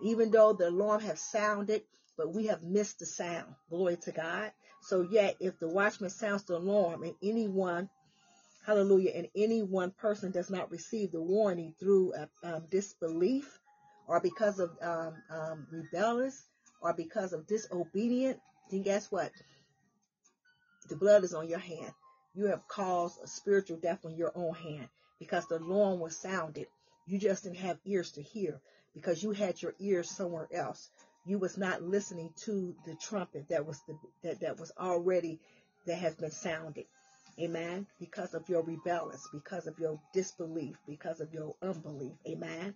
S2: Even though the alarm has sounded, but we have missed the sound. Glory to God. So yet, if the watchman sounds the alarm and anyone, hallelujah, and any one person does not receive the warning through uh, um, disbelief, or because of um, um, rebellious or because of disobedient, then guess what? The blood is on your hand. You have caused a spiritual death on your own hand because the alarm was sounded. You just didn't have ears to hear because you had your ears somewhere else. You was not listening to the trumpet that was the, that, that was already that has been sounded. Amen. Because of your rebellious, because of your disbelief, because of your unbelief. Amen.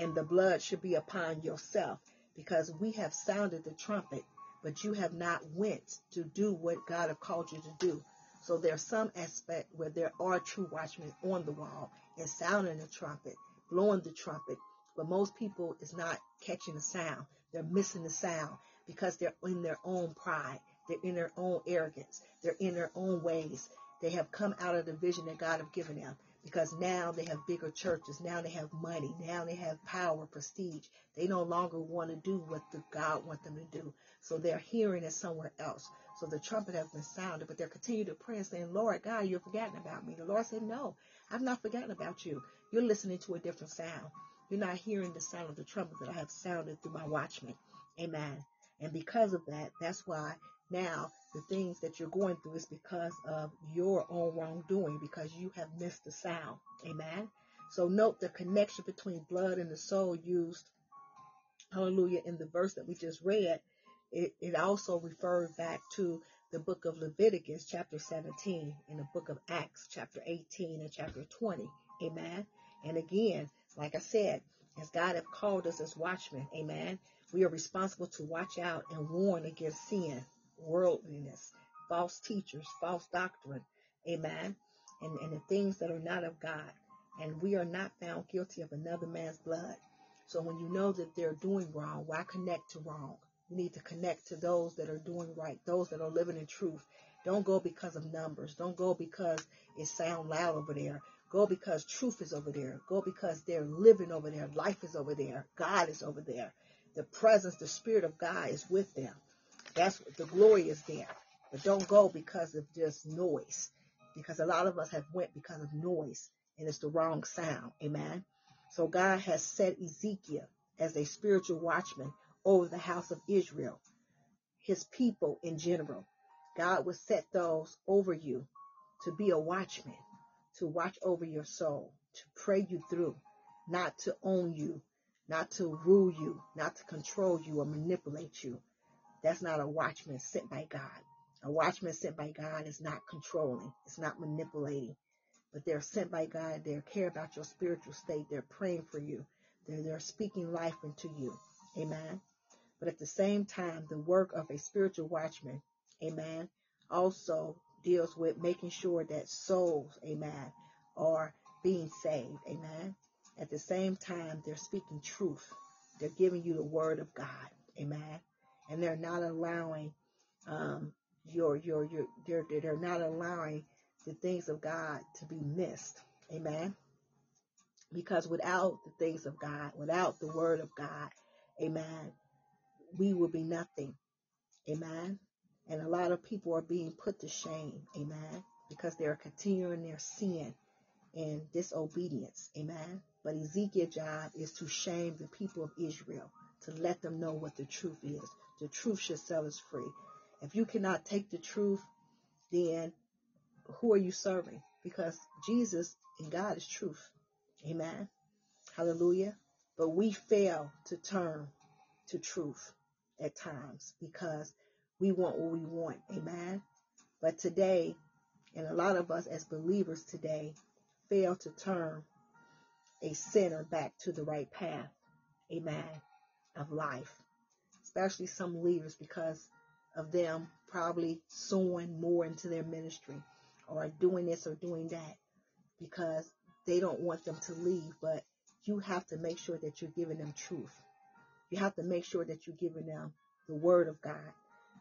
S2: And the blood should be upon yourself because we have sounded the trumpet, but you have not went to do what God have called you to do. So there's some aspect where there are true watchmen on the wall and sounding the trumpet, blowing the trumpet. But most people is not catching the sound. They're missing the sound because they're in their own pride. They're in their own arrogance. They're in their own ways. They have come out of the vision that God have given them because now they have bigger churches. Now they have money. Now they have power, prestige. They no longer want to do what the God wants them to do. So they're hearing it somewhere else. So the trumpet has been sounded, but they're continuing to pray and saying, Lord God, you're forgetting about me. The Lord said, No, I've not forgotten about you. You're listening to a different sound. You're not hearing the sound of the trumpet that I have sounded through my watchmen. Amen. And because of that, that's why now the things that you're going through is because of your own wrongdoing, because you have missed the sound. Amen. So note the connection between blood and the soul used, hallelujah, in the verse that we just read. It, it also referred back to the book of Leviticus, chapter 17, and the book of Acts, chapter 18 and chapter 20. Amen. And again, like I said, as God have called us as watchmen, amen, we are responsible to watch out and warn against sin, worldliness, false teachers, false doctrine, amen, and, and the things that are not of God. And we are not found guilty of another man's blood. So when you know that they're doing wrong, why connect to wrong? You need to connect to those that are doing right, those that are living in truth. Don't go because of numbers. Don't go because it sounds loud over there. Go because truth is over there. Go because they're living over there. Life is over there. God is over there. The presence, the Spirit of God is with them. That's the glory is there. But don't go because of just noise. Because a lot of us have went because of noise and it's the wrong sound. Amen. So God has set Ezekiel as a spiritual watchman over the house of Israel, his people in general. God will set those over you to be a watchman, to watch over your soul, to pray you through, not to own you, not to rule you, not to control you or manipulate you. That's not a watchman sent by God. A watchman sent by God is not controlling, it's not manipulating, but they're sent by God. They care about your spiritual state. They're praying for you. They're, they're speaking life into you. Amen. But at the same time, the work of a spiritual watchman, amen, also deals with making sure that souls, amen, are being saved. Amen. At the same time, they're speaking truth. They're giving you the word of God. Amen. And they're not allowing um, your your your they're they're not allowing the things of God to be missed. Amen. Because without the things of God, without the word of God, amen, we will be nothing. Amen. And a lot of people are being put to shame. Amen. Because they're continuing their sin and disobedience. Amen. But Ezekiel's job is to shame the people of Israel, to let them know what the truth is. The truth should set us free. If you cannot take the truth, then who are you serving? Because Jesus and God is truth. Amen. Hallelujah. But we fail to turn to truth at times because we want what we want. Amen. But today, and a lot of us as believers today fail to turn a sinner back to the right path. Amen. Of life. Especially some leaders because of them probably sowing more into their ministry or doing this or doing that because they don't want them to leave. But you have to make sure that you're giving them truth. You have to make sure that you're giving them the word of God.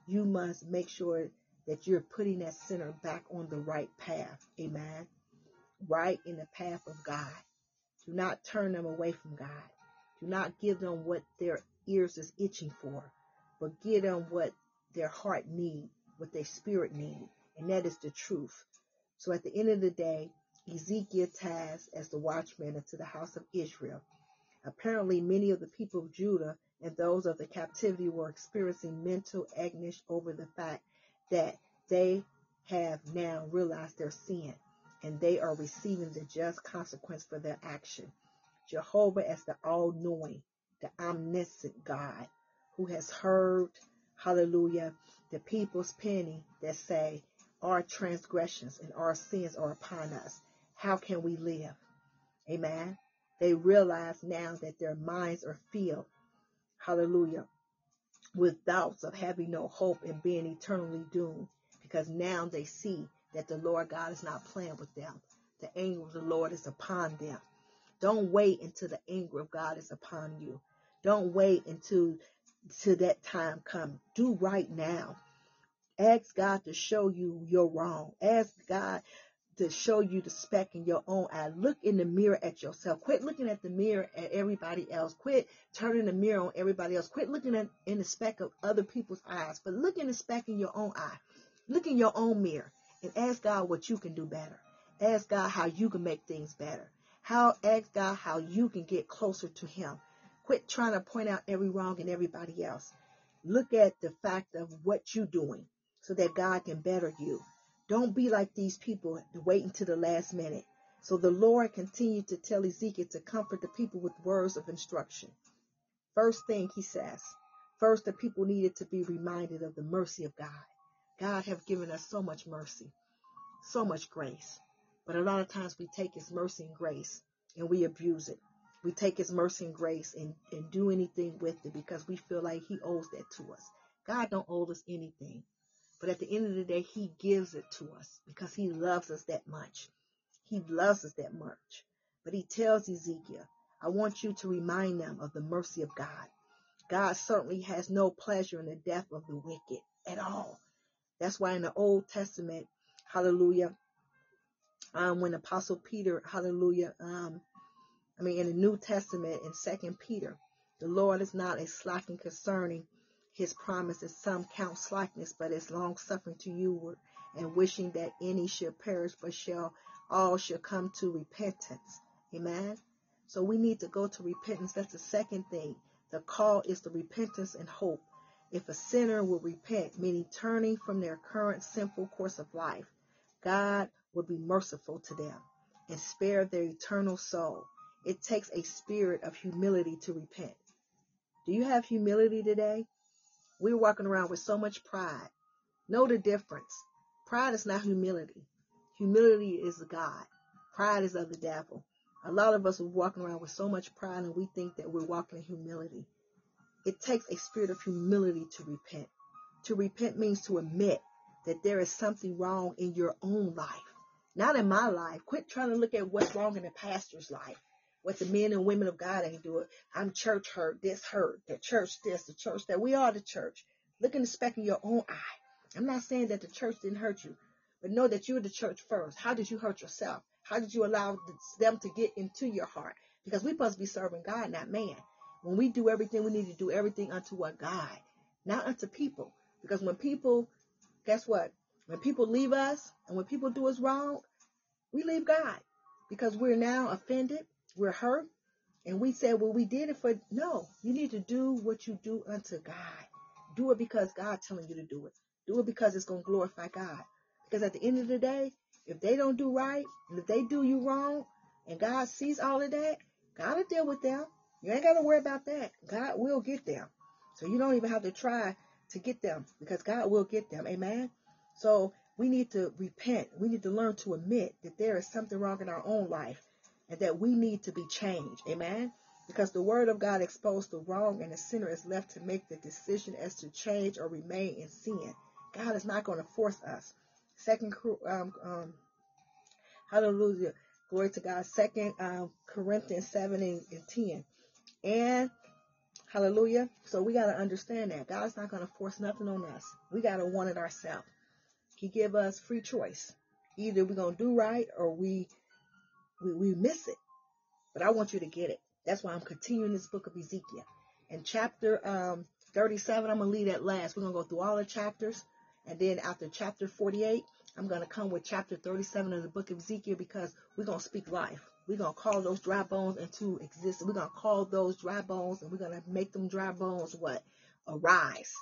S2: You must make sure that you're putting that sinner back on the right path. Amen. Right in the path of God. Do not turn them away from God. Do not give them what their ears is itching for, but give them what their heart need, what their spirit need, and that is the truth. So at the end of the day, Ezekiel tasked as the watchman into the house of Israel. Apparently, many of the people of Judah and those of the captivity were experiencing mental anguish over the fact that they have now realized their sin and they are receiving the just consequence for their action. Jehovah as the all-knowing, the omniscient God who has heard, hallelujah, the people's penny that say, our transgressions and our sins are upon us. How can we live? Amen. They realize now that their minds are filled, hallelujah, with doubts of having no hope and being eternally doomed because now they see that the Lord God is not playing with them. The anger of the Lord is upon them. Don't wait until the anger of God is upon you. Don't wait until, to that time come. Do right now. Ask God to show you your wrong. Ask God to show you the speck in your own eye. Look in the mirror at yourself. Quit looking at the mirror at everybody else. Quit turning the mirror on everybody else. Quit looking at in the speck of other people's eyes, but look in the speck in your own eye. Look in your own mirror and ask God what you can do better. Ask God how you can make things better. How ask God how you can get closer to Him. Quit trying to point out every wrong in everybody else. Look at the fact of what you're doing so that God can better you. Don't be like these people waiting to the last minute. So the Lord continued to tell Ezekiel to comfort the people with words of instruction. First thing he says, first the people needed to be reminded of the mercy of God. God have given us so much mercy, so much grace. But a lot of times we take his mercy and grace and we abuse it. We take his mercy and grace and, and do anything with it because we feel like he owes that to us. God don't owe us anything. But at the end of the day, he gives it to us because he loves us that much. He loves us that much. But he tells Ezekiel, I want you to remind them of the mercy of God. God certainly has no pleasure in the death of the wicked at all. That's why in the Old Testament, hallelujah, um, when Apostle Peter, hallelujah, um, I mean, in the New Testament, in Second Peter, the Lord is not a slacking concerning his promises. some count slackness, but is long suffering to you and wishing that any should perish, but shall all shall come to repentance. Amen. So we need to go to repentance. That's the second thing. The call is the repentance and hope. If a sinner will repent, meaning turning from their current sinful course of life, God will be merciful to them and spare their eternal soul. It takes a spirit of humility to repent. Do you have humility today? We're walking around with so much pride. Know the difference. Pride is not humility. Humility is God. Pride is of the devil. A lot of us are walking around with so much pride and we think that we're walking in humility. It takes a spirit of humility to repent. To repent means to admit that there is something wrong in your own life, not in my life. Quit trying to look at what's wrong in the pastor's life what the men and women of God ain't doing. I'm church hurt, this hurt, the church this, the church that. We are the church. Look in the speck in your own eye. I'm not saying that the church didn't hurt you, but know that you're the church first. How did you hurt yourself? How did you allow them to get into your heart? Because we must be serving God, not man. When we do everything, we need to do everything unto what God, not unto people. Because when people, guess what? When people leave us and when people do us wrong, we leave God because we're now offended we're hurt and we say, well, we did it for, no, you need to do what you do unto God. Do it because God's telling you to do it. Do it because it's going to glorify God. Because at the end of the day, if they don't do right and if they do you wrong and God sees all of that, God will deal with them. You ain't got to worry about that. God will get them. So you don't even have to try to get them because God will get them. Amen. So we need to repent. We need to learn to admit that there is something wrong in our own life and that we need to be changed. Amen. Because the word of God exposed the wrong and the sinner is left to make the decision as to change or remain in sin. God is not going to force us. Second, um, um, hallelujah. Glory to God. Second um, Corinthians 7 and, and 10. And hallelujah. So we got to understand that God's not going to force nothing on us. We got to want it ourselves. He give us free choice. Either we're going to do right or we we, we miss it. But I want you to get it. That's why I'm continuing this book of Ezekiel. And chapter um, 37, I'm going to leave that last. We're going to go through all the chapters. And then after chapter 48, I'm going to come with chapter 37 of the book of Ezekiel because we're going to speak life. We're going to call those dry bones into existence. We're going to call those dry bones and we're going to make them dry bones what? Arise.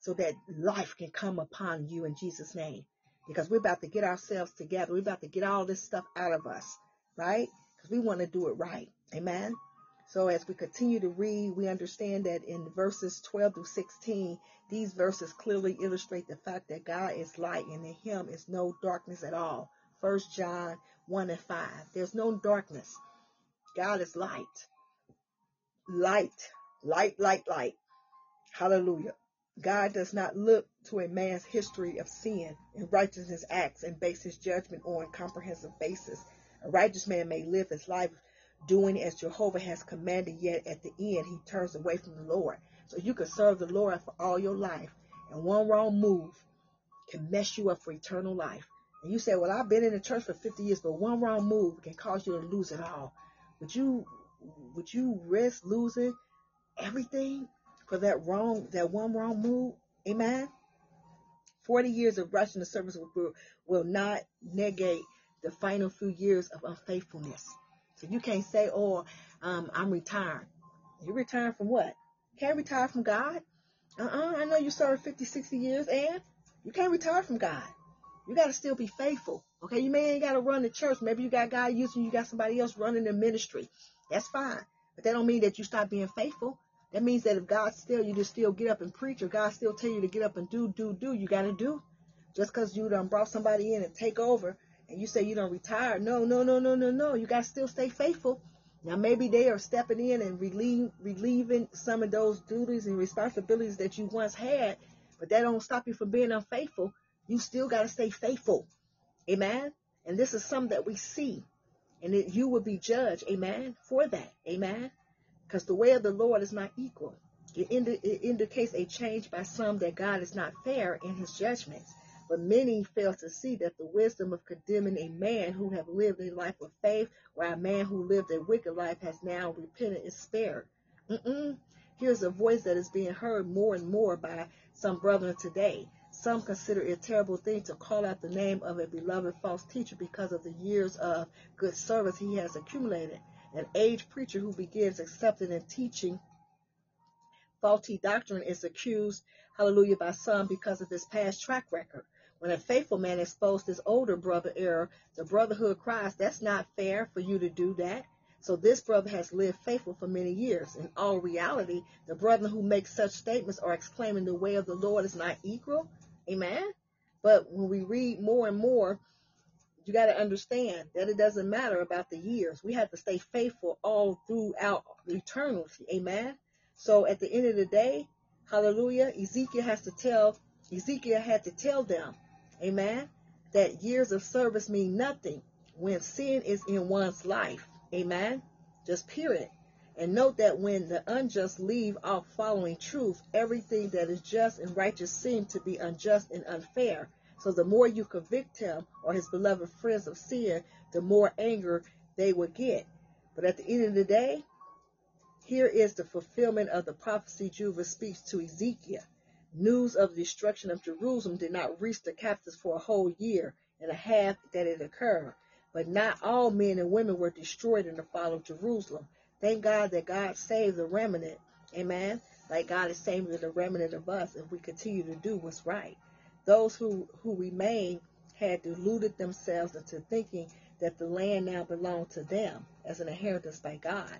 S2: So that life can come upon you in Jesus' name. Because we're about to get ourselves together. We're about to get all this stuff out of us right? Because we want to do it right. Amen. So as we continue to read, we understand that in verses 12 through 16, these verses clearly illustrate the fact that God is light and in him is no darkness at all. First John 1 and 5. There's no darkness. God is light. Light. Light, light, light. Hallelujah. God does not look to a man's history of sin and righteousness acts and base his judgment on comprehensive basis. A righteous man may live his life doing as Jehovah has commanded, yet at the end he turns away from the Lord. So you can serve the Lord for all your life, and one wrong move can mess you up for eternal life. And you say, Well, I've been in the church for 50 years, but one wrong move can cause you to lose it all. Would you would you risk losing everything for that wrong that one wrong move? Amen. 40 years of rushing the service will, will not negate the final few years of unfaithfulness. So you can't say, oh, um, I'm retired. You retired from what? You can't retire from God. Uh-uh. I know you served 50, 60 years and you can't retire from God. You got to still be faithful. Okay. You may ain't got to run the church. Maybe you got God using you got somebody else running the ministry. That's fine. But that don't mean that you stop being faithful. That means that if God still you to still get up and preach or God still tell you to get up and do, do, do, you got to do. Just because you done brought somebody in and take over and you say you don't retire. No, no, no, no, no, no. You got to still stay faithful. Now, maybe they are stepping in and relieve, relieving some of those duties and responsibilities that you once had, but that don't stop you from being unfaithful. You still got to stay faithful. Amen. And this is something that we see, and it, you will be judged. Amen. For that. Amen. Because the way of the Lord is not equal. It, indi- it indicates a change by some that God is not fair in his judgments. But many fail to see that the wisdom of condemning a man who have lived a life of faith, while a man who lived a wicked life has now repented is spared. Mm-mm. Here's a voice that is being heard more and more by some brethren today. Some consider it a terrible thing to call out the name of a beloved false teacher because of the years of good service he has accumulated. An aged preacher who begins accepting and teaching faulty doctrine is accused, hallelujah, by some because of his past track record. When a faithful man exposed his older brother error, the brotherhood cries, that's not fair for you to do that. So this brother has lived faithful for many years. In all reality, the brother who makes such statements are exclaiming the way of the Lord is not equal. Amen. But when we read more and more, you got to understand that it doesn't matter about the years. We have to stay faithful all throughout eternity. Amen. So at the end of the day, hallelujah, Ezekiel has to tell, Ezekiel had to tell them Amen. That years of service mean nothing when sin is in one's life. Amen. Just period. And note that when the unjust leave off following truth, everything that is just and righteous seems to be unjust and unfair. So the more you convict him or his beloved friends of sin, the more anger they will get. But at the end of the day, here is the fulfillment of the prophecy Judah speaks to Ezekiel. News of the destruction of Jerusalem did not reach the captives for a whole year and a half that it occurred. But not all men and women were destroyed in the fall of Jerusalem. Thank God that God saved the remnant. Amen. Like God is saving the remnant of us if we continue to do what's right. Those who, who remain had deluded themselves into thinking that the land now belonged to them as an inheritance by God.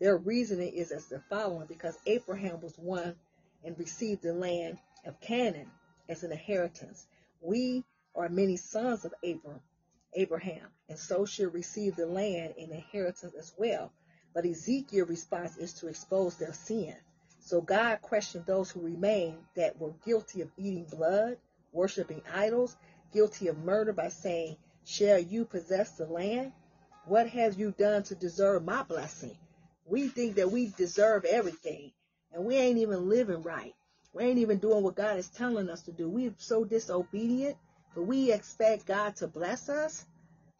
S2: Their reasoning is as the following because Abraham was one and received the land of Canaan as an inheritance. We are many sons of Abraham, Abraham, and so should receive the land in inheritance as well. But Ezekiel's response is to expose their sin. So God questioned those who remained that were guilty of eating blood, worshiping idols, guilty of murder by saying, Shall you possess the land? What have you done to deserve my blessing? We think that we deserve everything and we ain't even living right. We ain't even doing what God is telling us to do. We're so disobedient, but we expect God to bless us.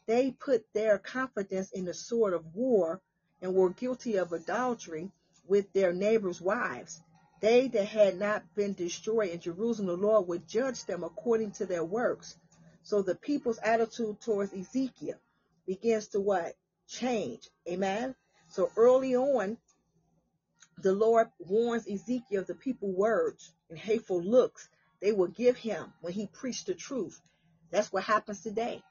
S2: They put their confidence in the sword of war and were guilty of adultery with their neighbors' wives. They that had not been destroyed in Jerusalem, the Lord would judge them according to their works. So the people's attitude towards Ezekiel begins to what? Change. Amen. So early on, the Lord warns Ezekiel of the people words and hateful looks they will give him when he preached the truth. That's what happens today.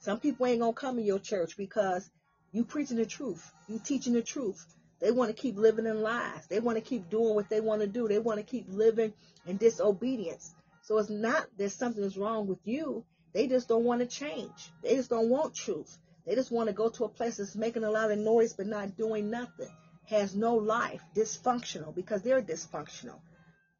S2: Some people ain't gonna come in your church because you preaching the truth, you teaching the truth. They want to keep living in lies. They want to keep doing what they want to do. They want to keep living in disobedience. So it's not that something is wrong with you. They just don't want to change. They just don't want truth. They just want to go to a place that's making a lot of noise but not doing nothing. Has no life, dysfunctional because they're dysfunctional.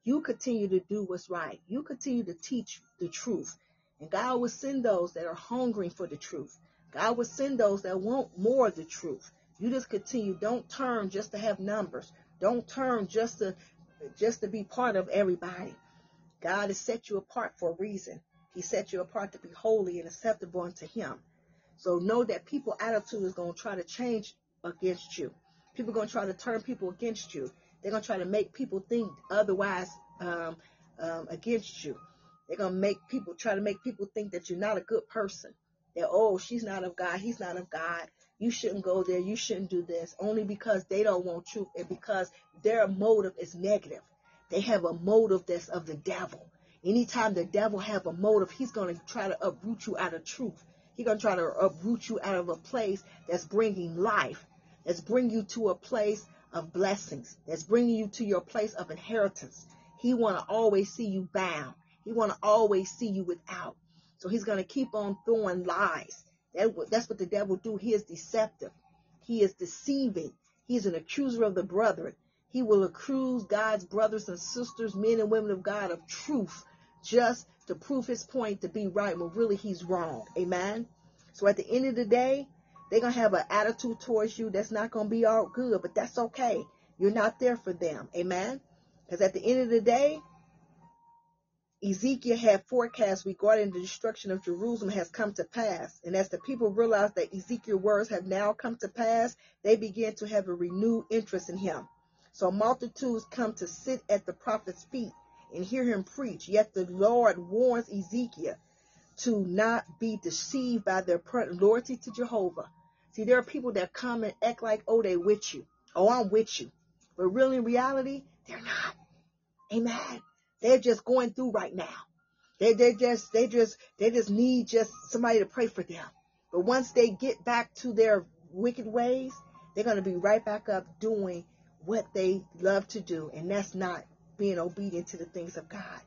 S2: You continue to do what's right. You continue to teach the truth. And God will send those that are hungering for the truth. God will send those that want more of the truth. You just continue. Don't turn just to have numbers. Don't turn just to just to be part of everybody. God has set you apart for a reason. He set you apart to be holy and acceptable unto him. So know that people attitude is going to try to change against you. People are going to try to turn people against you. They're going to try to make people think otherwise um, um, against you. They're going to make people try to make people think that you're not a good person. That, oh, she's not of God. He's not of God. You shouldn't go there. You shouldn't do this. Only because they don't want truth and because their motive is negative. They have a motive that's of the devil. Anytime the devil have a motive, he's going to try to uproot you out of truth. He's going to try to uproot you out of a place that's bringing life, that's bringing you to a place of blessings, that's bringing you to your place of inheritance. He want to always see you bound. He want to always see you without. So he's going to keep on throwing lies. That, that's what the devil do. He is deceptive. He is deceiving. He is an accuser of the brethren. He will accuse God's brothers and sisters, men and women of God, of truth just to prove his point to be right when really he's wrong. Amen. So at the end of the day, they're going to have an attitude towards you that's not going to be all good, but that's okay. You're not there for them. Amen. Because at the end of the day, Ezekiel had forecast regarding the destruction of Jerusalem has come to pass. And as the people realized that Ezekiel's words have now come to pass, they began to have a renewed interest in him. So multitudes come to sit at the prophet's feet and hear him preach. Yet the Lord warns Ezekiel to not be deceived by their loyalty to Jehovah. See, there are people that come and act like, oh, they with you. Oh, I'm with you. But really, in reality, they're not. Amen. They're just going through right now. They they just they just they just need just somebody to pray for them. But once they get back to their wicked ways, they're going to be right back up doing what they love to do, and that's not being obedient to the things of God.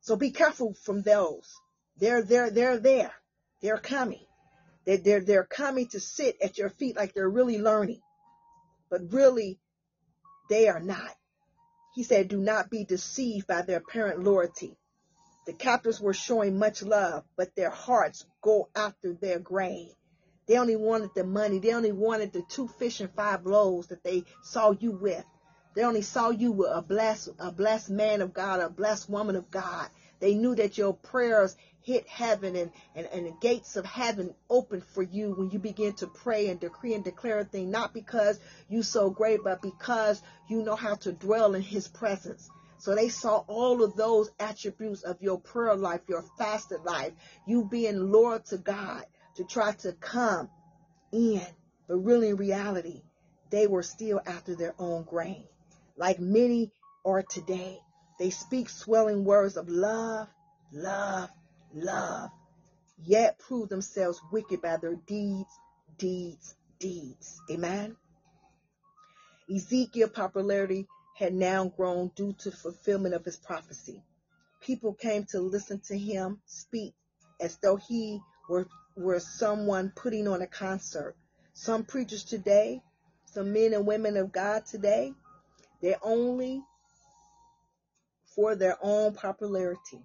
S2: So be careful from those. They're they're they're there. They're coming. They're, they're they're coming to sit at your feet like they're really learning, but really they are not. He said, "Do not be deceived by their apparent loyalty." The captors were showing much love, but their hearts go after their grain. They only wanted the money. They only wanted the two fish and five loaves that they saw you with. They only saw you with a blessed, a blessed man of God, a blessed woman of God. They knew that your prayers hit heaven and, and, and the gates of heaven opened for you when you begin to pray and decree and declare a thing, not because you so great, but because you know how to dwell in his presence. So they saw all of those attributes of your prayer life, your fasted life, you being loyal to God to try to come in. But really, in reality, they were still after their own grain like many are today. They speak swelling words of love, love, love, yet prove themselves wicked by their deeds, deeds, deeds. Amen. Ezekiel's popularity had now grown due to fulfillment of his prophecy. People came to listen to him speak as though he were, were someone putting on a concert. Some preachers today, some men and women of God today, they're only for their own popularity.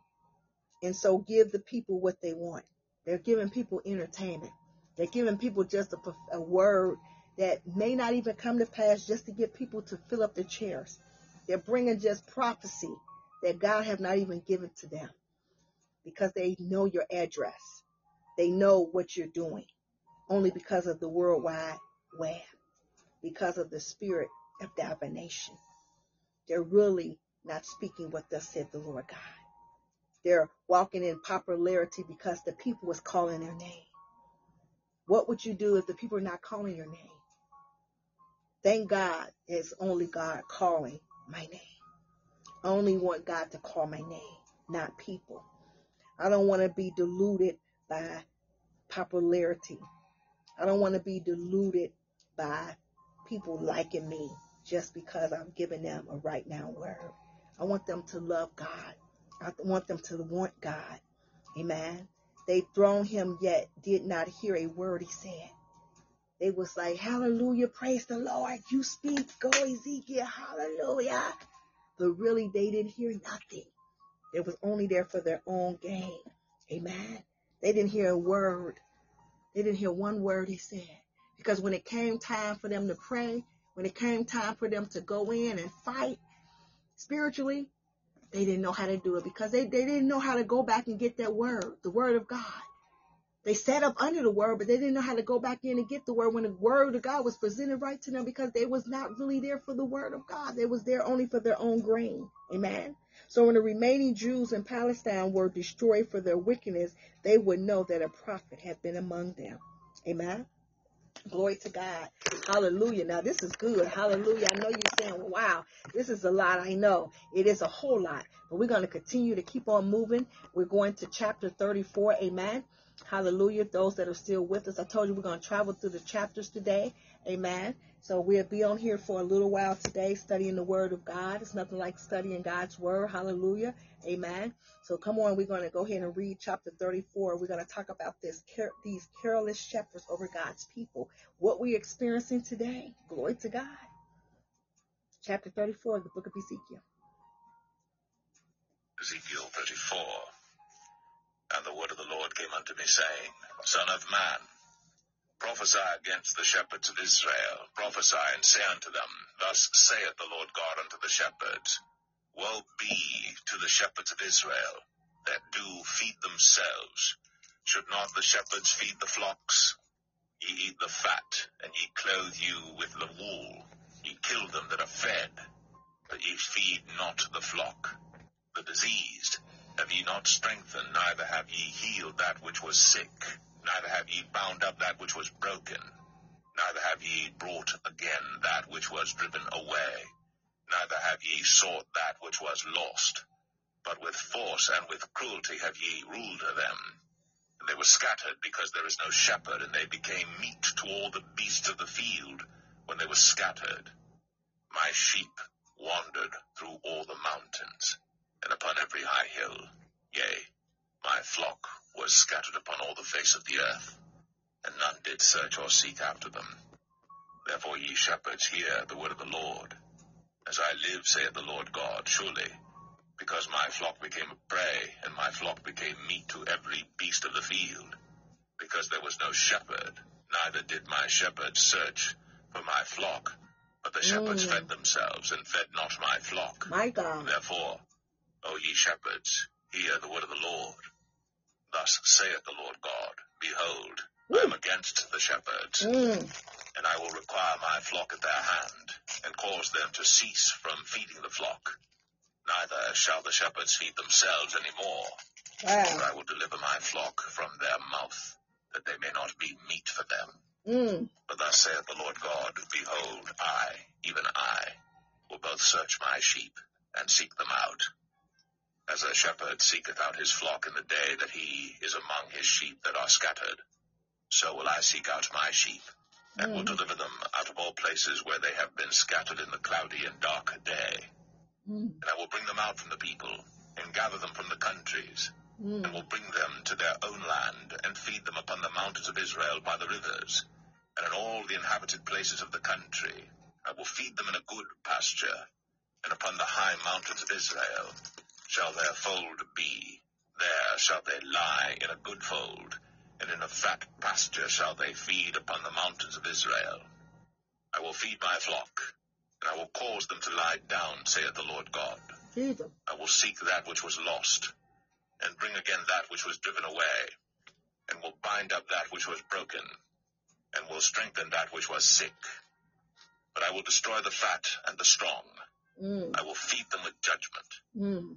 S2: And so give the people what they want. They're giving people entertainment. They're giving people just a, a word that may not even come to pass just to get people to fill up their chairs. They're bringing just prophecy that God have not even given to them because they know your address. They know what you're doing only because of the worldwide web, because of the spirit of divination. They're really not speaking what thus said the Lord God. They're walking in popularity because the people was calling their name. What would you do if the people are not calling your name? Thank God it's only God calling my name. I only want God to call my name, not people. I don't want to be deluded by popularity. I don't want to be deluded by people liking me just because I'm giving them a right now word. I want them to love God. I want them to want God. Amen. They thrown him yet did not hear a word he said. They was like, hallelujah, praise the Lord. You speak, go Ezekiel, hallelujah. But really, they didn't hear nothing. It was only there for their own gain. Amen. They didn't hear a word. They didn't hear one word he said. Because when it came time for them to pray, when it came time for them to go in and fight spiritually, they didn't know how to do it because they, they didn't know how to go back and get that word, the word of God. They sat up under the word, but they didn't know how to go back in and get the word when the word of God was presented right to them because they was not really there for the word of God. They was there only for their own grain. Amen. So when the remaining Jews in Palestine were destroyed for their wickedness, they would know that a prophet had been among them. Amen. Glory to God. Hallelujah. Now this is good. Hallelujah. I know you're saying, wow, this is a lot. I know it is a whole lot, but we're going to continue to keep on moving. We're going to chapter 34. Amen. Hallelujah. Those that are still with us, I told you we're going to travel through the chapters today. Amen. So we'll be on here for a little while today studying the word of God. It's nothing like studying God's word. Hallelujah. Amen. So come on, we're going to go ahead and read chapter 34. We're going to talk about this these careless shepherds over God's people. What we're experiencing today. Glory to God. Chapter 34 of the book of Ezekiel.
S3: Ezekiel 34. And the word of the Lord came unto me, saying, Son of man, prophesy against the shepherds of Israel. Prophesy and say unto them, Thus saith the Lord God unto the shepherds, Woe be to the shepherds of Israel that do feed themselves. Should not the shepherds feed the flocks? Ye eat the fat, and ye clothe you with the wool. Ye kill them that are fed, but ye feed not the flock. The diseased have ye not strengthened, neither have ye healed that which was sick, neither have ye bound up that which was broken, neither have ye brought again that which was driven away, neither have ye sought that which was lost, but with force and with cruelty have ye ruled them. And they were scattered because there is no shepherd, and they became meat to all the beasts of the field when they were scattered. My sheep wandered through all the mountains and upon every high hill. Yea, my flock was scattered upon all the face of the earth, and none did search or seek after them. Therefore, ye shepherds, hear the word of the Lord. As I live, saith the Lord God, surely, because my flock became a prey, and my flock became meat to every beast of the field, because there was no shepherd, neither did my shepherds search for my flock, but the shepherds
S2: Mm.
S3: fed themselves, and fed not my flock.
S2: My God.
S3: Therefore, O ye shepherds, hear the word of the Lord. Thus saith the Lord God, Behold, I am against the shepherds,
S2: Mm.
S3: and I will require my flock at their hand, and cause them to cease from feeding the flock. Neither shall the shepherds feed themselves any more, for I will deliver my flock from their mouth, that they may not be meat for them.
S2: Mm.
S3: But thus saith the Lord God, Behold, I, even I, will both search my sheep and seek them out. As a shepherd seeketh out his flock in the day that he is among his sheep that are scattered, so will I seek out my sheep, and will
S2: Mm.
S3: deliver them out of all places where they have been scattered in the cloudy and dark day.
S2: Mm.
S3: And I will bring them out from the people, and gather them from the countries, and
S2: Mm.
S3: will bring them to their own land, and feed them upon the mountains of Israel by the rivers, and in all the inhabited places of the country. I will feed them in a good pasture, and upon the high mountains of Israel shall their fold be. There shall they lie in a good fold, and in a fat pasture shall they feed upon the mountains of Israel. I will feed my flock, and I will cause them to lie down, saith the Lord God.
S2: Jesus.
S3: I will seek that which was lost, and bring again that which was driven away, and will bind up that which was broken, and will strengthen that which was sick. But I will destroy the fat and the strong.
S2: Mm.
S3: I will feed them with judgment.
S2: Mm.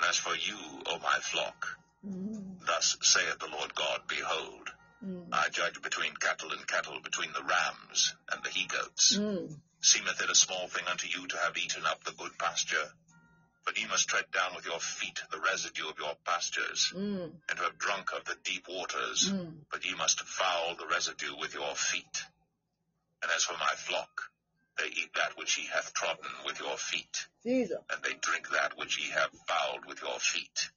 S3: And as for you, O my flock,
S2: Mm.
S3: thus saith the Lord God, Behold,
S2: Mm.
S3: I judge between cattle and cattle, between the rams and the he-goats.
S2: Mm.
S3: Seemeth it a small thing unto you to have eaten up the good pasture? But ye must tread down with your feet the residue of your pastures,
S2: Mm.
S3: and to have drunk of the deep waters.
S2: Mm.
S3: But ye must foul the residue with your feet. And as for my flock, They eat that which ye hath trodden with your feet,
S2: Jesus.
S3: and they drink that which ye have fouled with your feet.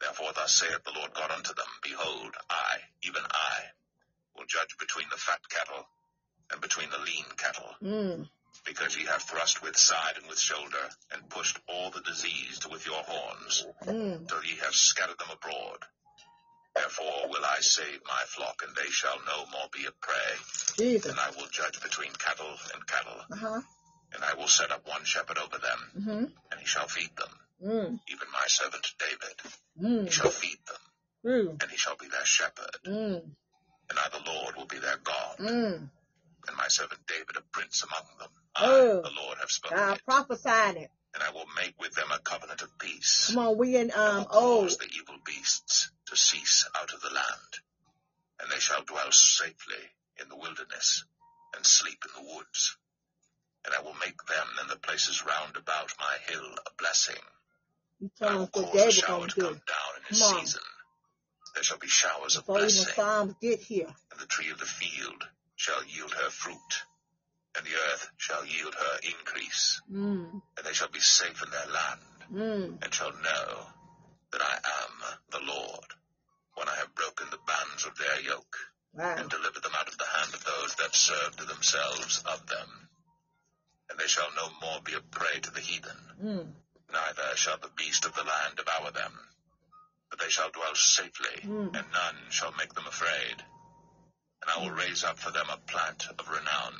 S3: Therefore thus saith the Lord God unto them, Behold, I, even I, will judge between the fat cattle and between the lean cattle,
S2: Mm.
S3: because ye have thrust with side and with shoulder, and pushed all the diseased with your horns,
S2: Mm.
S3: till ye have scattered them abroad. Therefore will I save my flock, and they shall no more be a prey.
S2: Jesus.
S3: And I will judge between cattle and cattle,
S2: Uh huh.
S3: and I will set up one shepherd over them,
S2: Mm-hmm.
S3: and he shall feed them,
S2: Mm.
S3: even my servant David. He
S2: Mm.
S3: shall feed them,
S2: Mm.
S3: and he shall be their shepherd,
S2: Mm.
S3: and I, the Lord, will be their God,
S2: Mm.
S3: and my servant David a prince among them. I,
S2: Oh.
S3: the Lord, have spoken I
S2: prophesied it.
S3: and I will make with them a covenant of peace.
S2: Come on, we in um oh
S3: the evil beasts to cease out of the land, and they shall dwell safely in the wilderness, and sleep in the woods. And I will make them and the places round about my hill a blessing. I will cause a shower
S2: gonna
S3: come down in
S2: on.
S3: season. There shall be showers of blessing,
S2: get here.
S3: and the tree of the field shall yield her fruit, and the earth shall yield her increase,
S2: Mm.
S3: and they shall be safe in their land.
S2: Mm.
S3: and shall know that I am the Lord, when I have broken the bands of their yoke,
S2: Wow.
S3: and delivered them out of the hand of those that served themselves of them. And they shall no more be a prey to the heathen,
S2: Mm.
S3: neither shall the beast of the land devour them. But they shall dwell safely,
S2: Mm.
S3: and none shall make them afraid. And I will raise up for them a plant of renown,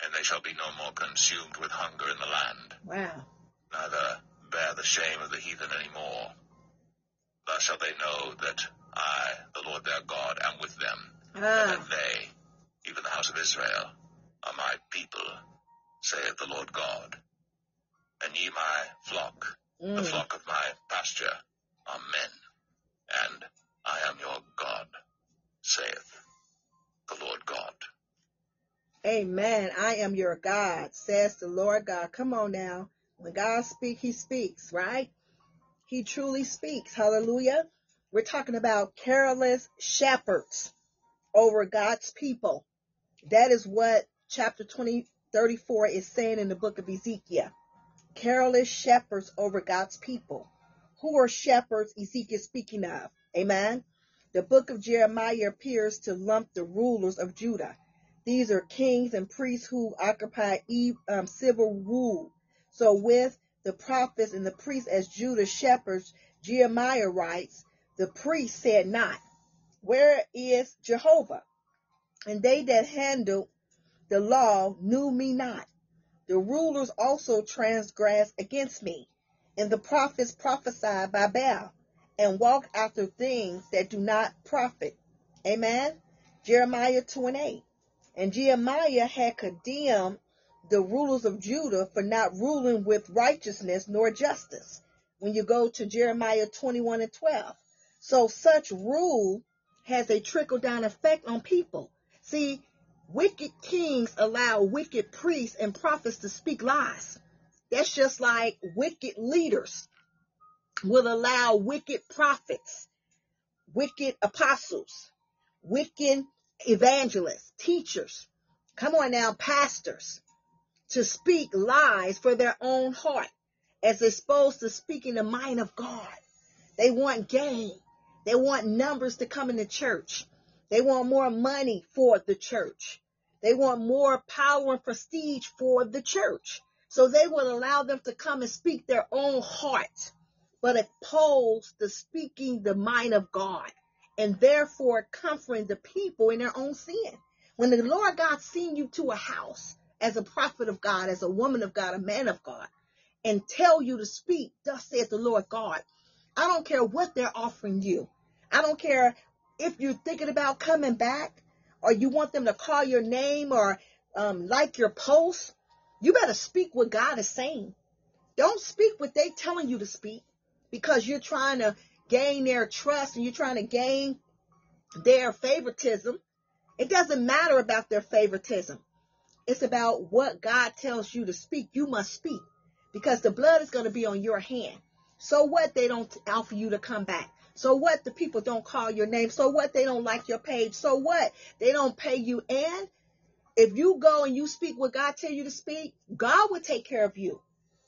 S3: and they shall be no more consumed with hunger in the land
S2: Wow.
S3: neither bear the shame of the heathen any more. Thus shall they know that I, the Lord their God, am with them, and
S2: Ah.
S3: that they, even the house of Israel, are my people, saith the Lord God. And ye my flock, the
S2: Mm.
S3: flock of my pasture, are men, and I am your God, saith the Lord God.
S2: Amen. I am your God, says the Lord God. Come on now. When God speaks, he speaks, right? He truly speaks. Hallelujah. We're talking about careless shepherds over God's people. That is what chapter 20, 34 is saying in the book of Ezekiel. Careless shepherds over God's people. Who are shepherds Ezekiel speaking of? Amen. The book of Jeremiah appears to lump the rulers of Judah. These are kings and priests who occupy um, civil rule. So with the prophets and the priests as Judah's shepherds, Jeremiah writes, the priests said not, where is Jehovah? And they that handled the law knew me not. The rulers also transgressed against me, and the prophets prophesied by Baal, and walked after things that do not profit. Amen. Jeremiah 2 and 8. And Jeremiah had condemned the rulers of Judah for not ruling with righteousness nor justice. When you go to Jeremiah 21 and 12. So such rule has a trickle down effect on people. See, wicked kings allow wicked priests and prophets to speak lies. That's just like wicked leaders will allow wicked prophets, wicked apostles, wicked evangelists, teachers, come on now, pastors, to speak lies for their own heart as opposed to speaking the mind of God. They want gain. They want numbers to come in the church. They want more money for the church. They want more power and prestige for the church. So they will allow them to come and speak their own heart, but oppose the speaking the mind of God and therefore comforting the people in their own sin. When the Lord God send you to a house as a prophet of God, as a woman of God, a man of God, and tell you to speak, thus saith the Lord God, I don't care what they're offering you. I don't care if you're thinking about coming back or you want them to call your name or um, like your post. You better speak what God is saying. Don't speak what they're telling you to speak because you're trying to gain their trust and you're trying to gain their favoritism. It doesn't matter about their favoritism. It's about what God tells you to speak. You must speak because the blood is going to be on your hand. So what they don't offer you to come back. So what the people don't call your name. So what they don't like your page. So what they don't pay you. And if you go and you speak what God tell you to speak, God will take care of you.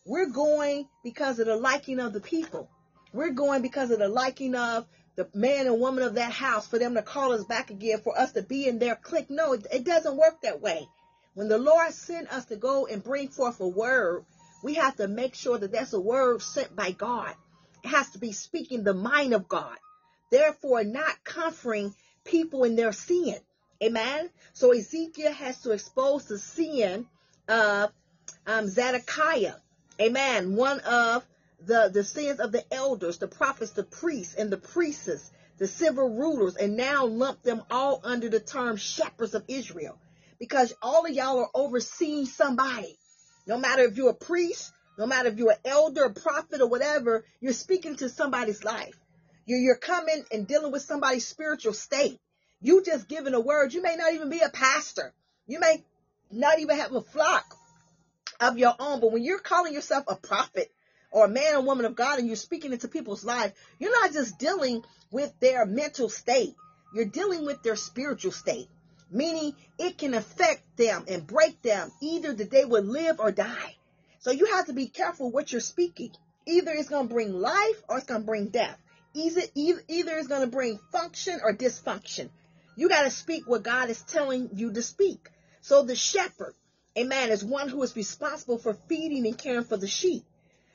S2: We're going because of the liking of the people. We're going because of the liking of the man and woman of that house for them to call us back again, for us to be in their clique. No, it, it doesn't work that way. When the Lord sent us to go and bring forth a word, we have to make sure that that's a word sent by God. Has to be speaking the mind of God. Therefore, not comforting people in their sin. Amen. So Ezekiel has to expose the sin of um, Zedekiah. Amen. One of the, the sins of the elders, the prophets, the priests, and the priestess, the civil rulers, and now lump them all under the term shepherds of Israel. Because all of y'all are overseeing somebody. No matter if you're a priest, no matter if you're an elder, a prophet, or whatever, you're speaking to somebody's life. You're, you're coming and dealing with somebody's spiritual state. You just giving a word. You may not even be a pastor. You may not even have a flock of your own. But when you're calling yourself a prophet or a man or woman of God and you're speaking into people's life, you're not just dealing with their mental state. You're dealing with their spiritual state, meaning it can affect them and break them either that they will live or die. So you have to be careful what you're speaking. Either it's going to bring life or it's going to bring death. Either, either, it's going to bring function or dysfunction. You got to speak what God is telling you to speak. So the shepherd, amen, is one who is responsible for feeding and caring for the sheep.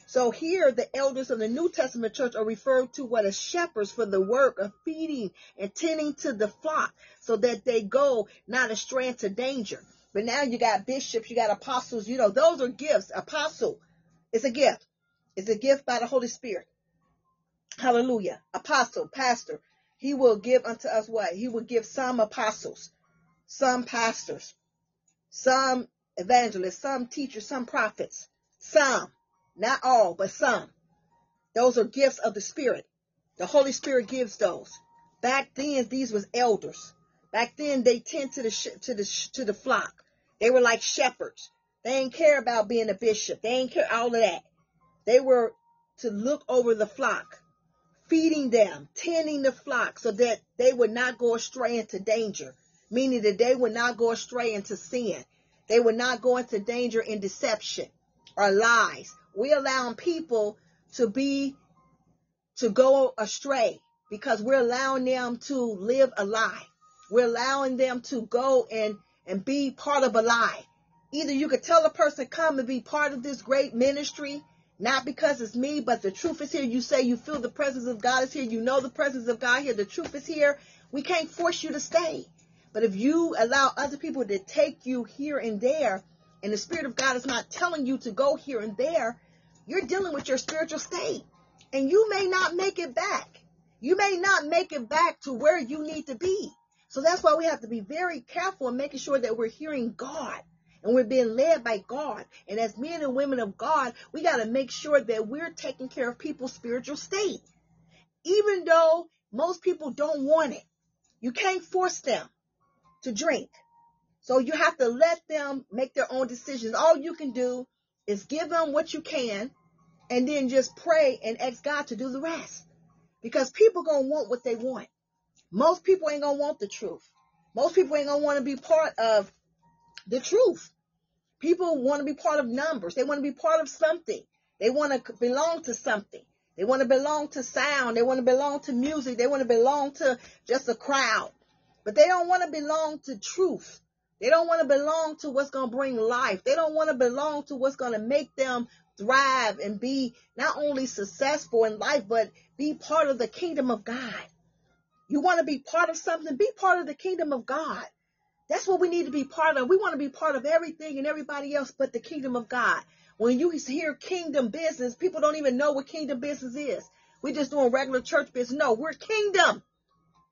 S2: So here the elders of the New Testament church are referred to what as shepherds for the work of feeding and tending to the flock so that they go not astray into danger. But now you got bishops, you got apostles, you know, those are gifts. Apostle is a gift. It's a gift by the Holy Spirit. Hallelujah. Apostle, pastor, he will give unto us what? He will give some apostles, some pastors, some evangelists, some teachers, some prophets, some, not all, but some. Those are gifts of the Spirit. The Holy Spirit gives those. Back then, these was elders. Back then, they tend to the to the to the flock. They were like shepherds. They didn't care about being a bishop. They didn't care all of that. They were to look over the flock feeding them, tending the flock so that they would not go astray into danger, meaning that they would not go astray into sin. They would not go into danger in deception or lies. We allow people to be, to go astray because we're allowing them to live a lie. We're allowing them to go and, and be part of a lie. Either you could tell a person come and be part of this great ministry not because it's me, but the truth is here. You say you feel the presence of God is here. You know the presence of God here. The truth is here. We can't force you to stay. But if you allow other people to take you here and there, and the Spirit of God is not telling you to go here and there, you're dealing with your spiritual state. And you may not make it back. You may not make it back to where you need to be. So that's why we have to be very careful in making sure that we're hearing God and we're being led by God. And as men and women of God, we got to make sure that we're taking care of people's spiritual state. Even though most people don't want it, you can't force them to drink. So you have to let them make their own decisions. All you can do is give them what you can and then just pray and ask God to do the rest. Because people going to want what they want. Most people ain't to want the truth. Most people ain't to want to be part of the truth. People want to be part of numbers. They want to be part of something. They want to belong to something. They want to belong to sound. They want to belong to music. They want to belong to just a crowd. But they don't want to belong to truth. They don't want to belong to what's going to bring life. They don't want to belong to what's going to make them thrive and be not only successful in life, but be part of the kingdom of God. You want to be part of something? Be part of the kingdom of God. That's what we need to be part of. We want to be part of everything and everybody else but the kingdom of God. When you hear kingdom business, people don't even know what kingdom business is. We're just doing regular church business. No, we're kingdom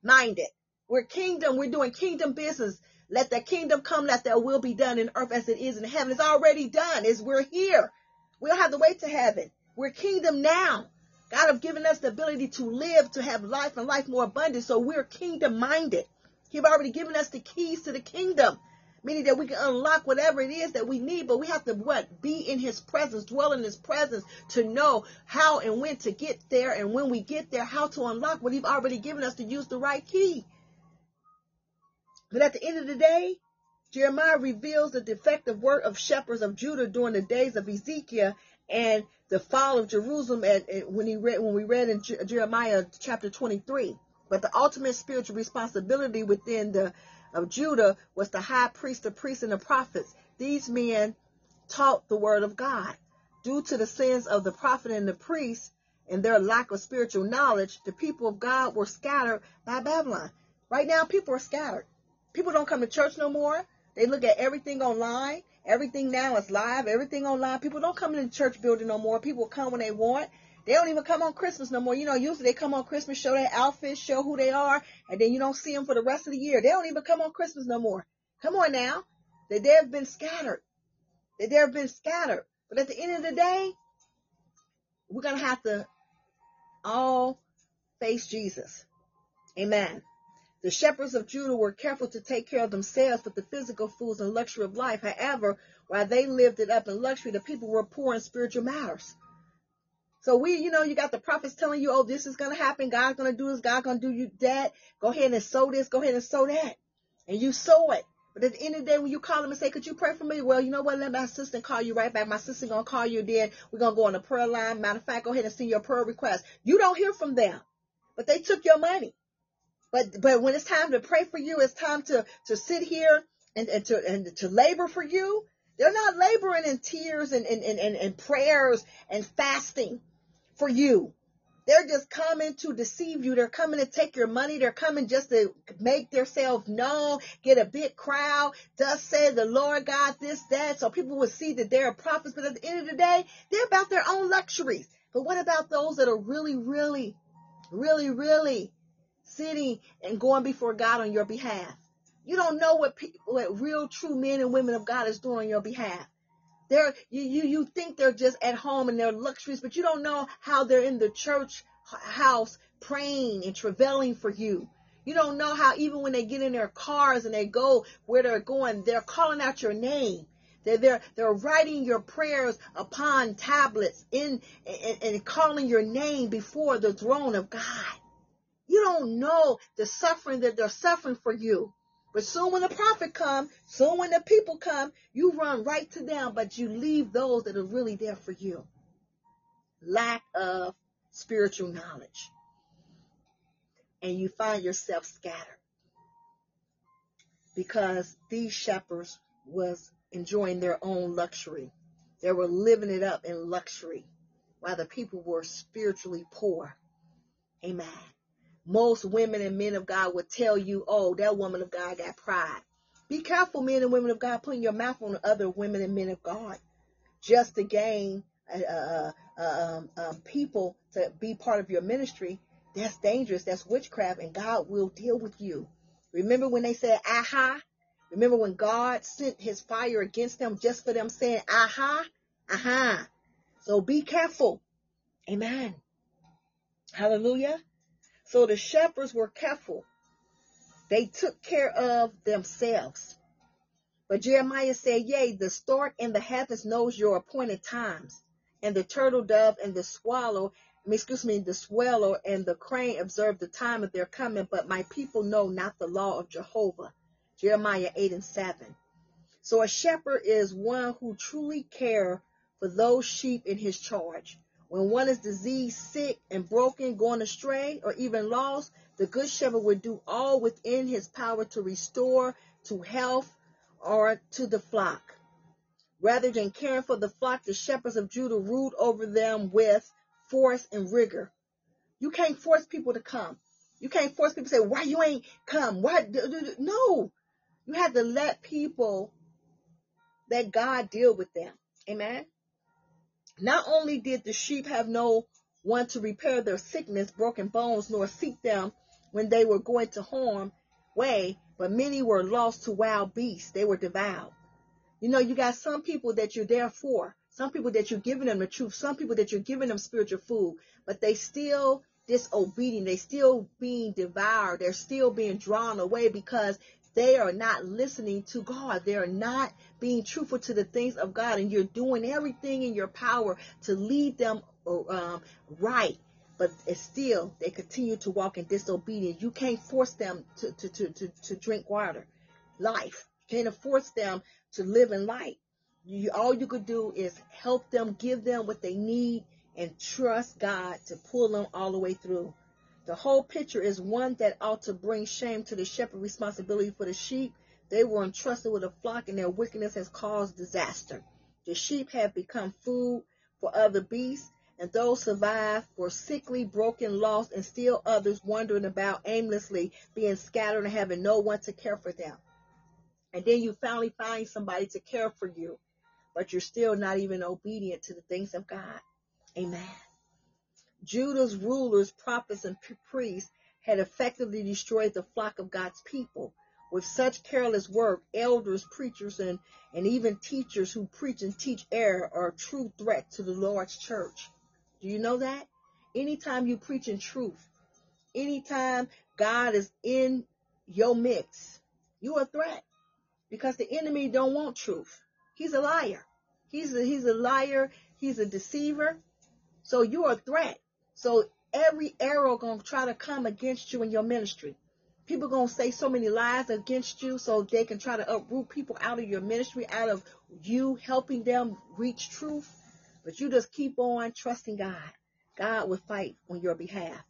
S2: minded. We're kingdom. We're doing kingdom business. Let the kingdom come. Let their will be done in earth as it is in heaven. It's already done. Is we're here. We don't have to wait to heaven. We're kingdom now. God have given us the ability to live, to have life and life more abundant. So we're kingdom minded. He's already given us the keys to the kingdom, meaning that we can unlock whatever it is that we need, but we have to what? Be in his presence, dwell in his presence to know how and when to get there. And when we get there, how to unlock what he's already given us to use the right key. But at the end of the day, Jeremiah reveals the defective work of shepherds of Judah during the days of Ezekiel and the fall of Jerusalem at, at when he read when we read in Je- Jeremiah chapter 23. But the ultimate spiritual responsibility within the of Judah was the high priest, the priests, and the prophets. These men taught the word of God. Due to the sins of the prophet and the priest and their lack of spiritual knowledge, the people of God were scattered by Babylon. Right now, people are scattered. People don't come to church no more. They look at everything online. Everything now is live. Everything online. People don't come in the church building no more. People come when they want. They don't even come on Christmas no more. You know, usually they come on Christmas, show their outfits, show who they are, and then you don't see them for the rest of the year. They don't even come on Christmas no more. Come on now. They, they have been scattered. They, they have been scattered. But at the end of the day, we're going to have to all face Jesus. Amen. The shepherds of Judah were careful to take care of themselves with the physical foods and luxury of life. However, while they lived it up in luxury, the people were poor in spiritual matters. So we, you know, you got the prophets telling you, oh, this is going to happen. God's going to do this. God's going to do you that. Go ahead and sow this. Go ahead and sow that. And you sow it. But at the end of the day, when you call them and say, could you pray for me? Well, you know what? Let my assistant call you right back. My assistant going to call you then. We're going to go on the prayer line. Matter of fact, go ahead and send your prayer request. You don't hear from them, but they took your money. But, but when it's time to pray for you, it's time to, to sit here and, and to, and to labor for you. They're not laboring in tears and, and, and, and, and prayers and fasting for you. They're just coming to deceive you. They're coming to take your money. They're coming just to make themselves known, get a big crowd. Thus said the Lord God, this, that. So people will see that they're prophets. But at the end of the day, they're about their own luxuries. But what about those that are really, really, really, really sitting and going before God on your behalf? You don't know what people, what real, true men and women of God is doing on your behalf. They're you, you you think they're just at home and they're luxuries, but you don't know how they're in the church house praying and travailing for you. You don't know how even when they get in their cars and they go where they're going, they're calling out your name. They're they're, they're writing your prayers upon tablets in and, and calling your name before the throne of God. You don't know the suffering that they're suffering for you. But soon when the prophet come, soon when the people come, you run right to them, but you leave those that are really there for you. Lack of spiritual knowledge. And you find yourself scattered. Because these shepherds was enjoying their own luxury. They were living it up in luxury while the people were spiritually poor. Amen. Most women and men of God would tell you, oh, that woman of God got pride. Be careful, men and women of God, putting your mouth on other women and men of God just to gain uh, uh, uh, um, um, people to be part of your ministry. That's dangerous. That's witchcraft, and God will deal with you. Remember when they said, aha? Remember when God sent his fire against them just for them saying, aha? Aha. So be careful. Amen. Hallelujah. So the shepherds were careful. They took care of themselves. But Jeremiah said, Yea, the stork in the heavens knows your appointed times, and the turtle dove and the swallow, excuse me, the swallow and the crane observe the time of their coming, but my people know not the law of Jehovah. Jeremiah 8 and 7. So a shepherd is one who truly care for those sheep in his charge. When one is diseased, sick, and broken, going astray, or even lost, the good shepherd would do all within his power to restore to health or to the flock. Rather than caring for the flock, the shepherds of Judah ruled over them with force and rigor. You can't force people to come. You can't force people to say, why you ain't come? Why? No. You have to let people, let God deal with them. Amen. Not only did the sheep have no one to repair their sickness, broken bones, nor seek them when they were going to harm way, but many were lost to wild beasts. They were devoured. You know, you got some people that you're there for, some people that you're giving them the truth, some people that you're giving them spiritual food, but they still disobedient. They still being devoured. They're still being drawn away because they are not listening to God. They are not being truthful to the things of God. And you're doing everything in your power to lead them um, right. But still, they continue to walk in disobedience. You can't force them to, to, to, to, to drink water. Life. You can't force them to live in light. You, all you could do is help them, give them what they need, and trust God to pull them all the way through. The whole picture is one that ought to bring shame to the shepherd responsibility for the sheep. They were entrusted with a flock and their wickedness has caused disaster. The sheep have become food for other beasts and those survived were sickly, broken, lost, and still others wandering about aimlessly, being scattered and having no one to care for them. And then you finally find somebody to care for you, but you're still not even obedient to the things of God. Amen. Judah's rulers, prophets, and priests had effectively destroyed the flock of God's people. With such careless work, elders, preachers, and, and even teachers who preach and teach error are a true threat to the Lord's church. Do you know that? Anytime you preach in truth, anytime God is in your mix, you are a threat because the enemy don't want truth. He's a liar. He's a, he's a liar. He's a deceiver. So you're a threat. So every arrow to try to come against you in your ministry. People to say so many lies against you so they can try to uproot people out of your ministry, out of you helping them reach truth. But you just keep on trusting God. God will fight on your behalf.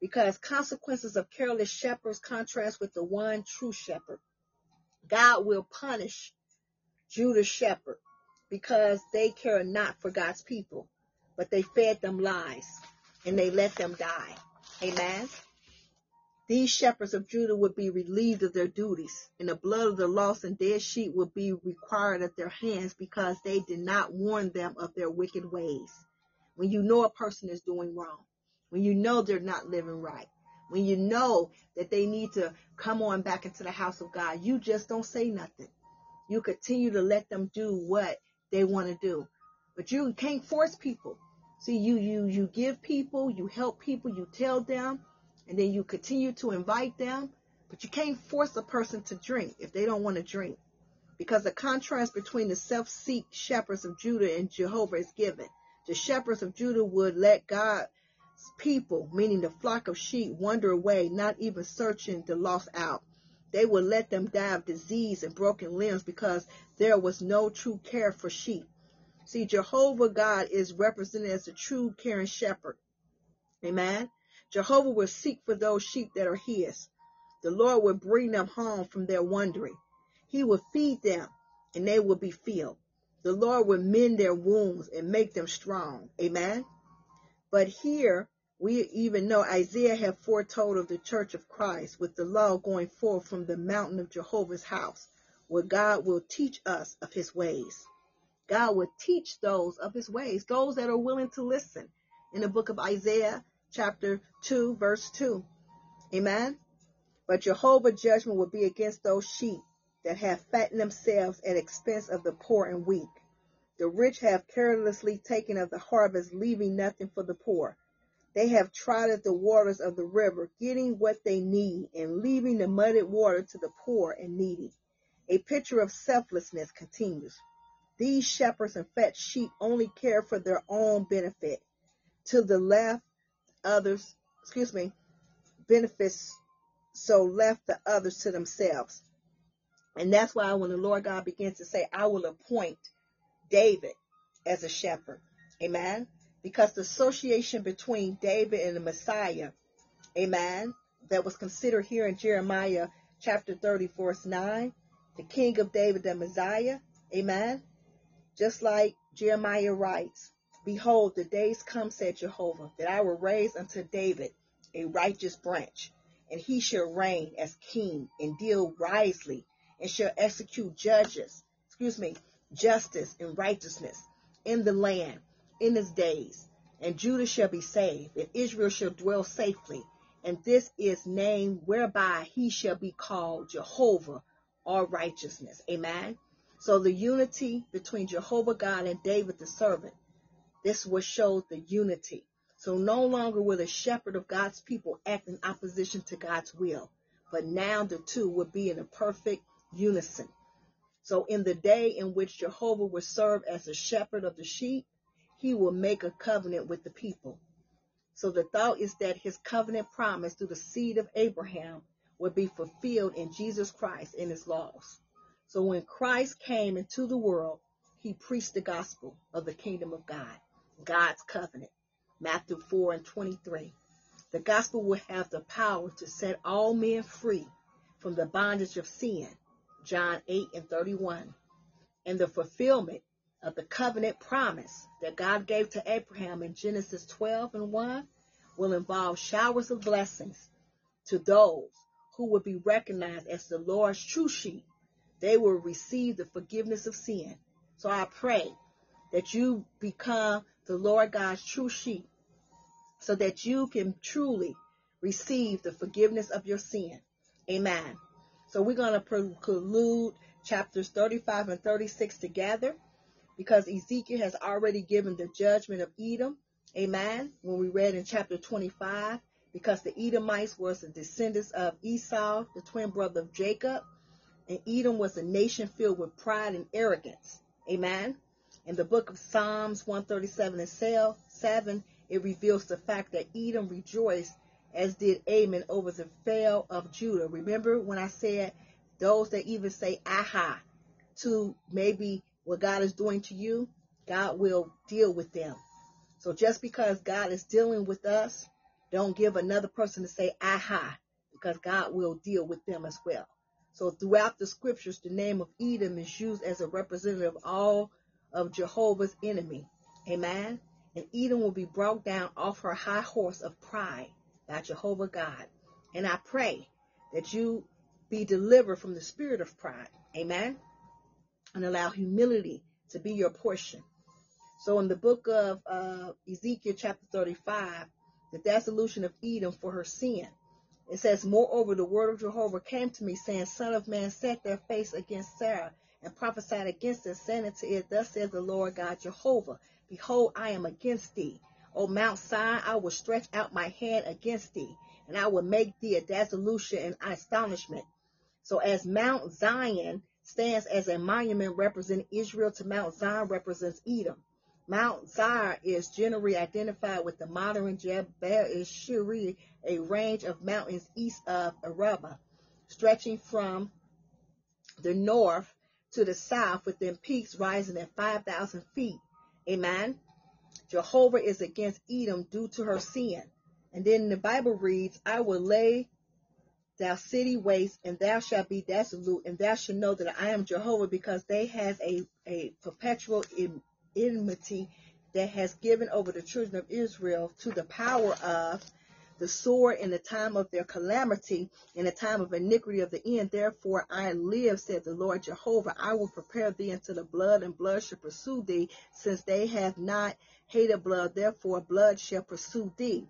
S2: Because consequences of careless shepherds contrast with the one true shepherd. God will punish Judah's shepherd because they care not for God's people, but they fed them lies and they let them die. Amen. These shepherds of Judah would be relieved of their duties, and the blood of the lost and dead sheep would be required at their hands because they did not warn them of their wicked ways. When you know a person is doing wrong, when you know they're not living right, when you know that they need to come on back into the house of God, you just don't say nothing. You continue to let them do what they want to do. But you can't force people. See, you you you give people, you help people, you tell them, and then you continue to invite them, but you can't force a person to drink if they don't want to drink. Because the contrast between the self-seek shepherds of Judah and Jehovah is given. The shepherds of Judah would let God's people, meaning the flock of sheep, wander away, not even searching the lost out. They would let them die of disease and broken limbs because there was no true care for sheep. See, Jehovah God is represented as the true caring shepherd. Amen. Jehovah will seek for those sheep that are his. The Lord will bring them home from their wandering. He will feed them and they will be filled. The Lord will mend their wounds and make them strong. Amen. But here we even know Isaiah had foretold of the church of Christ with the law going forth from the mountain of Jehovah's house, where God will teach us of his ways. God will teach those of his ways, those that are willing to listen. In the book of Isaiah, chapter 2, verse 2. Amen. But Jehovah's judgment will be against those sheep that have fattened themselves at expense of the poor and weak. The rich have carelessly taken of the harvest, leaving nothing for the poor. They have trodden the waters of the river, getting what they need, and leaving the muddied water to the poor and needy. A picture of selflessness continues. These shepherds and fat sheep only care for their own benefit. To the left, others, excuse me, benefits, so left the others to themselves. And that's why when the Lord God begins to say, I will appoint David as a shepherd. Amen. Because the association between David and the Messiah, amen, that was considered here in Jeremiah chapter 30, verse 9, the king of David, the Messiah, amen. Just like Jeremiah writes, Behold, the days come, said Jehovah, that I will raise unto David a righteous branch, and he shall reign as king and deal wisely, and shall execute judges, excuse me, justice and righteousness in the land in his days. And Judah shall be saved, and Israel shall dwell safely. And this is name whereby he shall be called Jehovah, our righteousness. Amen. So the unity between Jehovah God and David the servant this will show the unity. So no longer will the shepherd of God's people act in opposition to God's will, but now the two will be in a perfect unison. So in the day in which Jehovah will serve as the shepherd of the sheep, he will make a covenant with the people. So the thought is that his covenant promise through the seed of Abraham will be fulfilled in Jesus Christ and his laws. So when Christ came into the world, he preached the gospel of the kingdom of God, God's covenant. Matthew 4 and 23. The gospel will have the power to set all men free from the bondage of sin. John 8 and 31. And the fulfillment of the covenant promise that God gave to Abraham in Genesis 12 and 1 will involve showers of blessings to those who will be recognized as the Lord's true sheep. They will receive the forgiveness of sin. So I pray that you become the Lord God's true sheep so that you can truly receive the forgiveness of your sin. Amen. So we're going to conclude chapters 35 and 36 together because Ezekiel has already given the judgment of Edom. Amen. When we read in chapter 25, because the Edomites was the descendants of Esau, the twin brother of Jacob, and Edom was a nation filled with pride and arrogance. Amen. In the book of Psalms 137 and 7, it reveals the fact that Edom rejoiced as did Ammon over the fall of Judah. Remember when I said those that even say aha to maybe what God is doing to you, God will deal with them. So just because God is dealing with us, don't give another person to say aha because God will deal with them as well. So throughout the scriptures, the name of Edom is used as a representative of all of Jehovah's enemy. Amen. And Edom will be brought down off her high horse of pride by Jehovah God. And I pray that you be delivered from the spirit of pride. Amen. And allow humility to be your portion. So in the book of uh, Ezekiel chapter 35, the dissolution of Edom for her sin. It says, Moreover, the word of Jehovah came to me, saying, Son of man, set their face against Seir, and prophesied against it, saying unto it, Thus says the Lord God Jehovah, Behold, I am against thee, O Mount Seir, I will stretch out my hand against thee, and I will make thee a dissolution and astonishment. So as Mount Zion stands as a monument representing Israel to Mount Seir represents Edom. Mount Seir is generally identified with the modern Jebel Shiri, a range of mountains east of Araba, stretching from the north to the south within peaks rising at 5,000 feet. Amen. Jehovah is against Edom due to her sin. And then the Bible reads, I will lay thou city waste, and thou shalt be desolate, and thou shalt know that I am Jehovah, because they has a, a perpetual enmity that has given over the children of Israel to the power of the sword in the time of their calamity, in the time of iniquity of the end. Therefore I live, said the Lord Jehovah. I will prepare thee unto the blood, and blood shall pursue thee, since they have not hated blood. Therefore blood shall pursue thee.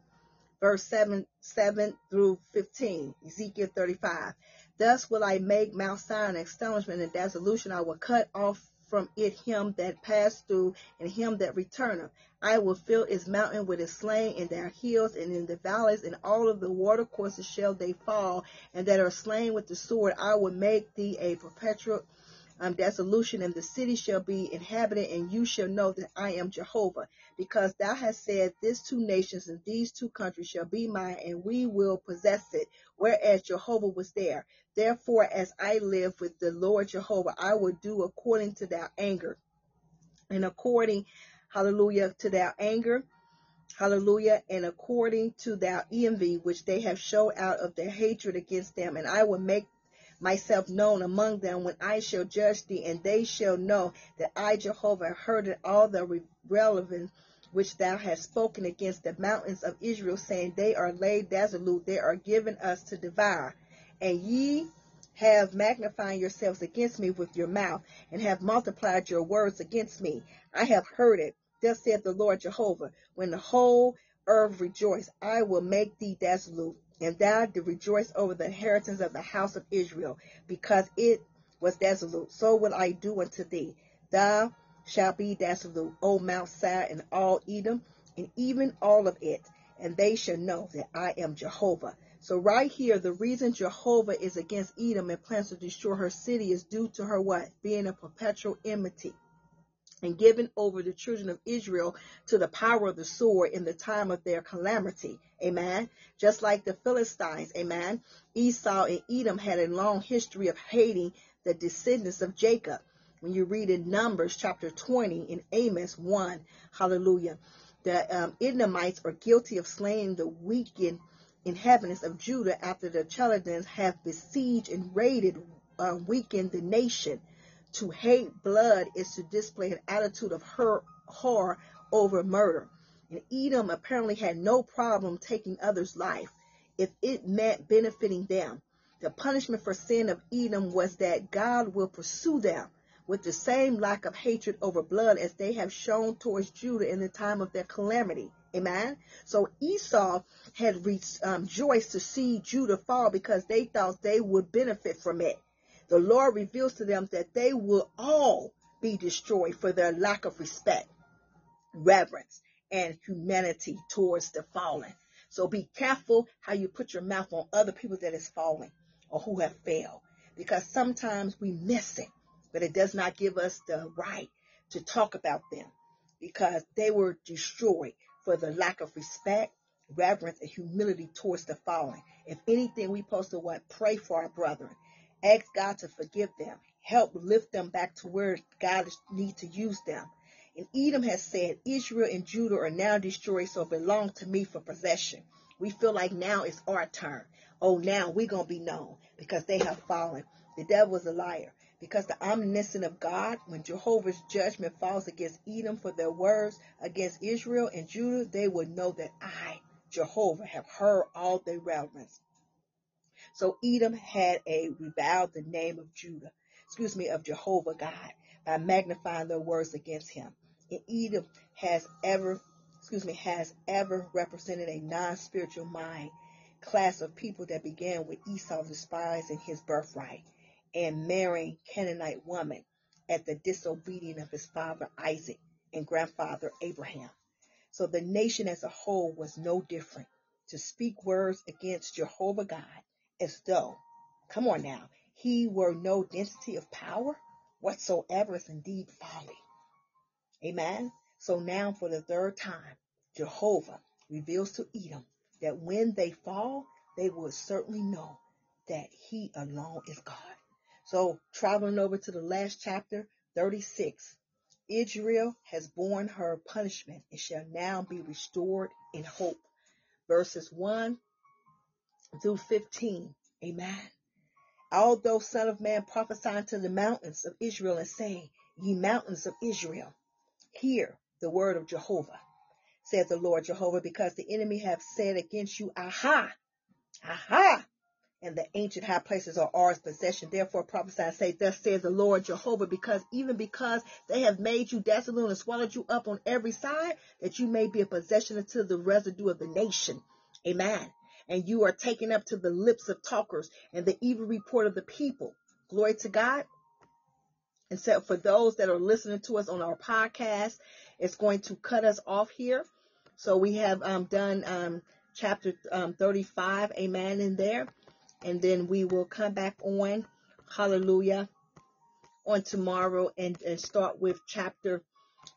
S2: Verse 7, 7 through 15, Ezekiel 35. Thus will I make Mount Sinai an astonishment and dissolution. I will cut off from it him that passed through and him that returneth. I will fill its mountain with its slain in their hills and in the valleys, and all of the watercourses shall they fall, and that are slain with the sword. I will make thee a perpetual um, and the city shall be inhabited, and you shall know that I am Jehovah, because thou hast said, These two nations and these two countries shall be mine, and we will possess it, whereas Jehovah was there. Therefore, as I live with the Lord Jehovah, I will do according to thy anger, and according hallelujah, to thy anger, hallelujah, and according to their envy, which they have showed out of their hatred against them. And I will make myself known among them when I shall judge thee, and they shall know that I, Jehovah, heard all the relevance which thou hast spoken against the mountains of Israel, saying, They are laid desolate, they are given us to devour. And ye have magnified yourselves against me with your mouth, and have multiplied your words against me. I have heard it. Thus saith the Lord Jehovah, when the whole earth rejoice, I will make thee desolate, and thou did rejoice over the inheritance of the house of Israel, because it was desolate. So will I do unto thee. Thou shalt be desolate, O Mount Seir, and all Edom, and even all of it, and they shall know that I am Jehovah. So right here, the reason Jehovah is against Edom and plans to destroy her city is due to her what? Being a perpetual enmity and given over the children of Israel to the power of the sword in the time of their calamity. Amen. Just like the Philistines. Amen. Esau and Edom had a long history of hating the descendants of Jacob. When you read in Numbers chapter 20 in Amos 1, hallelujah, the um, Edomites are guilty of slaying the weakened inhabitants of Judah after the Chaldeans have besieged and raided, uh, weakened the nation. To hate blood is to display an attitude of horror over murder. And Edom apparently had no problem taking others' life if it meant benefiting them. The punishment for sin of Edom was that God will pursue them with the same lack of hatred over blood as they have shown towards Judah in the time of their calamity. Amen. So Esau had rejoiced um, to see Judah fall because they thought they would benefit from it. The Lord reveals to them that they will all be destroyed for their lack of respect, reverence, and humanity towards the fallen. So be careful how you put your mouth on other people that is falling or who have failed because sometimes we miss it, but it does not give us the right to talk about them because they were destroyed for the lack of respect, reverence, and humility towards the fallen. If anything, we supposed to what? Pray for our brethren. Ask God to forgive them. Help lift them back to where God needs to use them. And Edom has said, Israel and Judah are now destroyed, so belong to me for possession. We feel like now it's our turn. Oh, now we're going to be known because they have fallen. The devil is a liar. Because the omniscience of God, when Jehovah's judgment falls against Edom for their words against Israel and Judah, they will know that I, Jehovah, have heard all their reverence. So Edom had a reviled the name of Judah, excuse me, of Jehovah God by magnifying their words against him. And Edom has ever, excuse me, has ever represented a non-spiritual mind class of people that began with Esau despising his birthright and marrying Canaanite woman at the disobedience of his father Isaac and grandfather Abraham. So the nation as a whole was no different to speak words against Jehovah God as though, come on now, he were no density of power whatsoever is indeed folly. Amen. So now for the third time, Jehovah reveals to Edom that when they fall, they will certainly know that he alone is God. So traveling over to the last chapter, 36, Israel has borne her punishment and shall now be restored in hope. Verses 1 through 15. Amen. Although Son of Man prophesying to the mountains of Israel and saying, Ye mountains of Israel, hear the word of Jehovah, said the Lord Jehovah, because the enemy have said against you, Aha, aha, and the ancient high places are ours possession. Therefore prophesy and say, Thus says the Lord Jehovah, because even because they have made you desolate and swallowed you up on every side, that you may be a possession unto the residue of the nation. Amen. And you are taken up to the lips of talkers and the evil report of the people. Glory to God. And so for those that are listening to us on our podcast, it's going to cut us off here. So we have um, done um, chapter um, 35, amen, in there and then we will come back on, hallelujah, on tomorrow and, and start with chapter,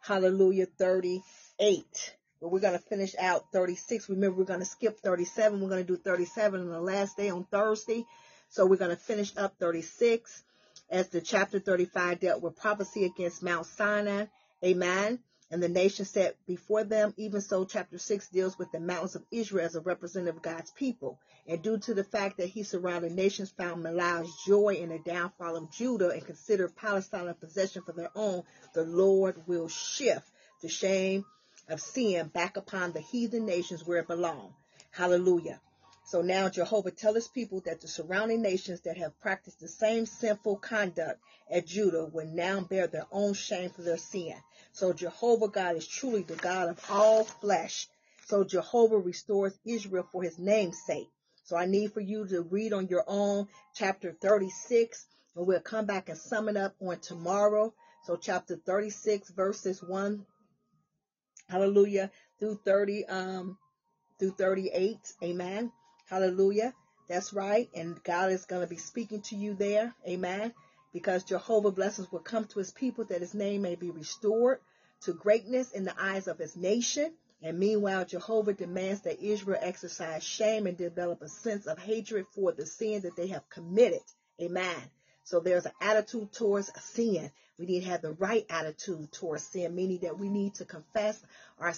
S2: hallelujah, 38. But we're going to finish out 36. Remember, we're going to skip 37. We're going to do 37 on the last day on Thursday. So we're going to finish up 36 as the chapter 35 dealt with prophecy against Mount Sinai. Amen and the nation set before them. Even so, chapter 6 deals with the mountains of Israel as a representative of God's people. And due to the fact that he surrounded nations found Malai's joy in the downfall of Judah and considered Palestine a possession for their own, the Lord will shift the shame of sin back upon the heathen nations where it belonged. Hallelujah. So now Jehovah tell his people that the surrounding nations that have practiced the same sinful conduct as Judah will now bear their own shame for their sin. So Jehovah God is truly the God of all flesh. So Jehovah restores Israel for his name's sake. So I need for you to read on your own chapter 36 and we'll come back and sum it up on tomorrow. So chapter 36 verses 1 hallelujah through 30 um through 38 amen Hallelujah. That's right. And God is going to be speaking to you there. Amen. Because Jehovah blessings will come to his people that his name may be restored to greatness in the eyes of his nation. And meanwhile, Jehovah demands that Israel exercise shame and develop a sense of hatred for the sin that they have committed. Amen. So there's an attitude towards sin. We need to have the right attitude towards sin, meaning that we need to confess our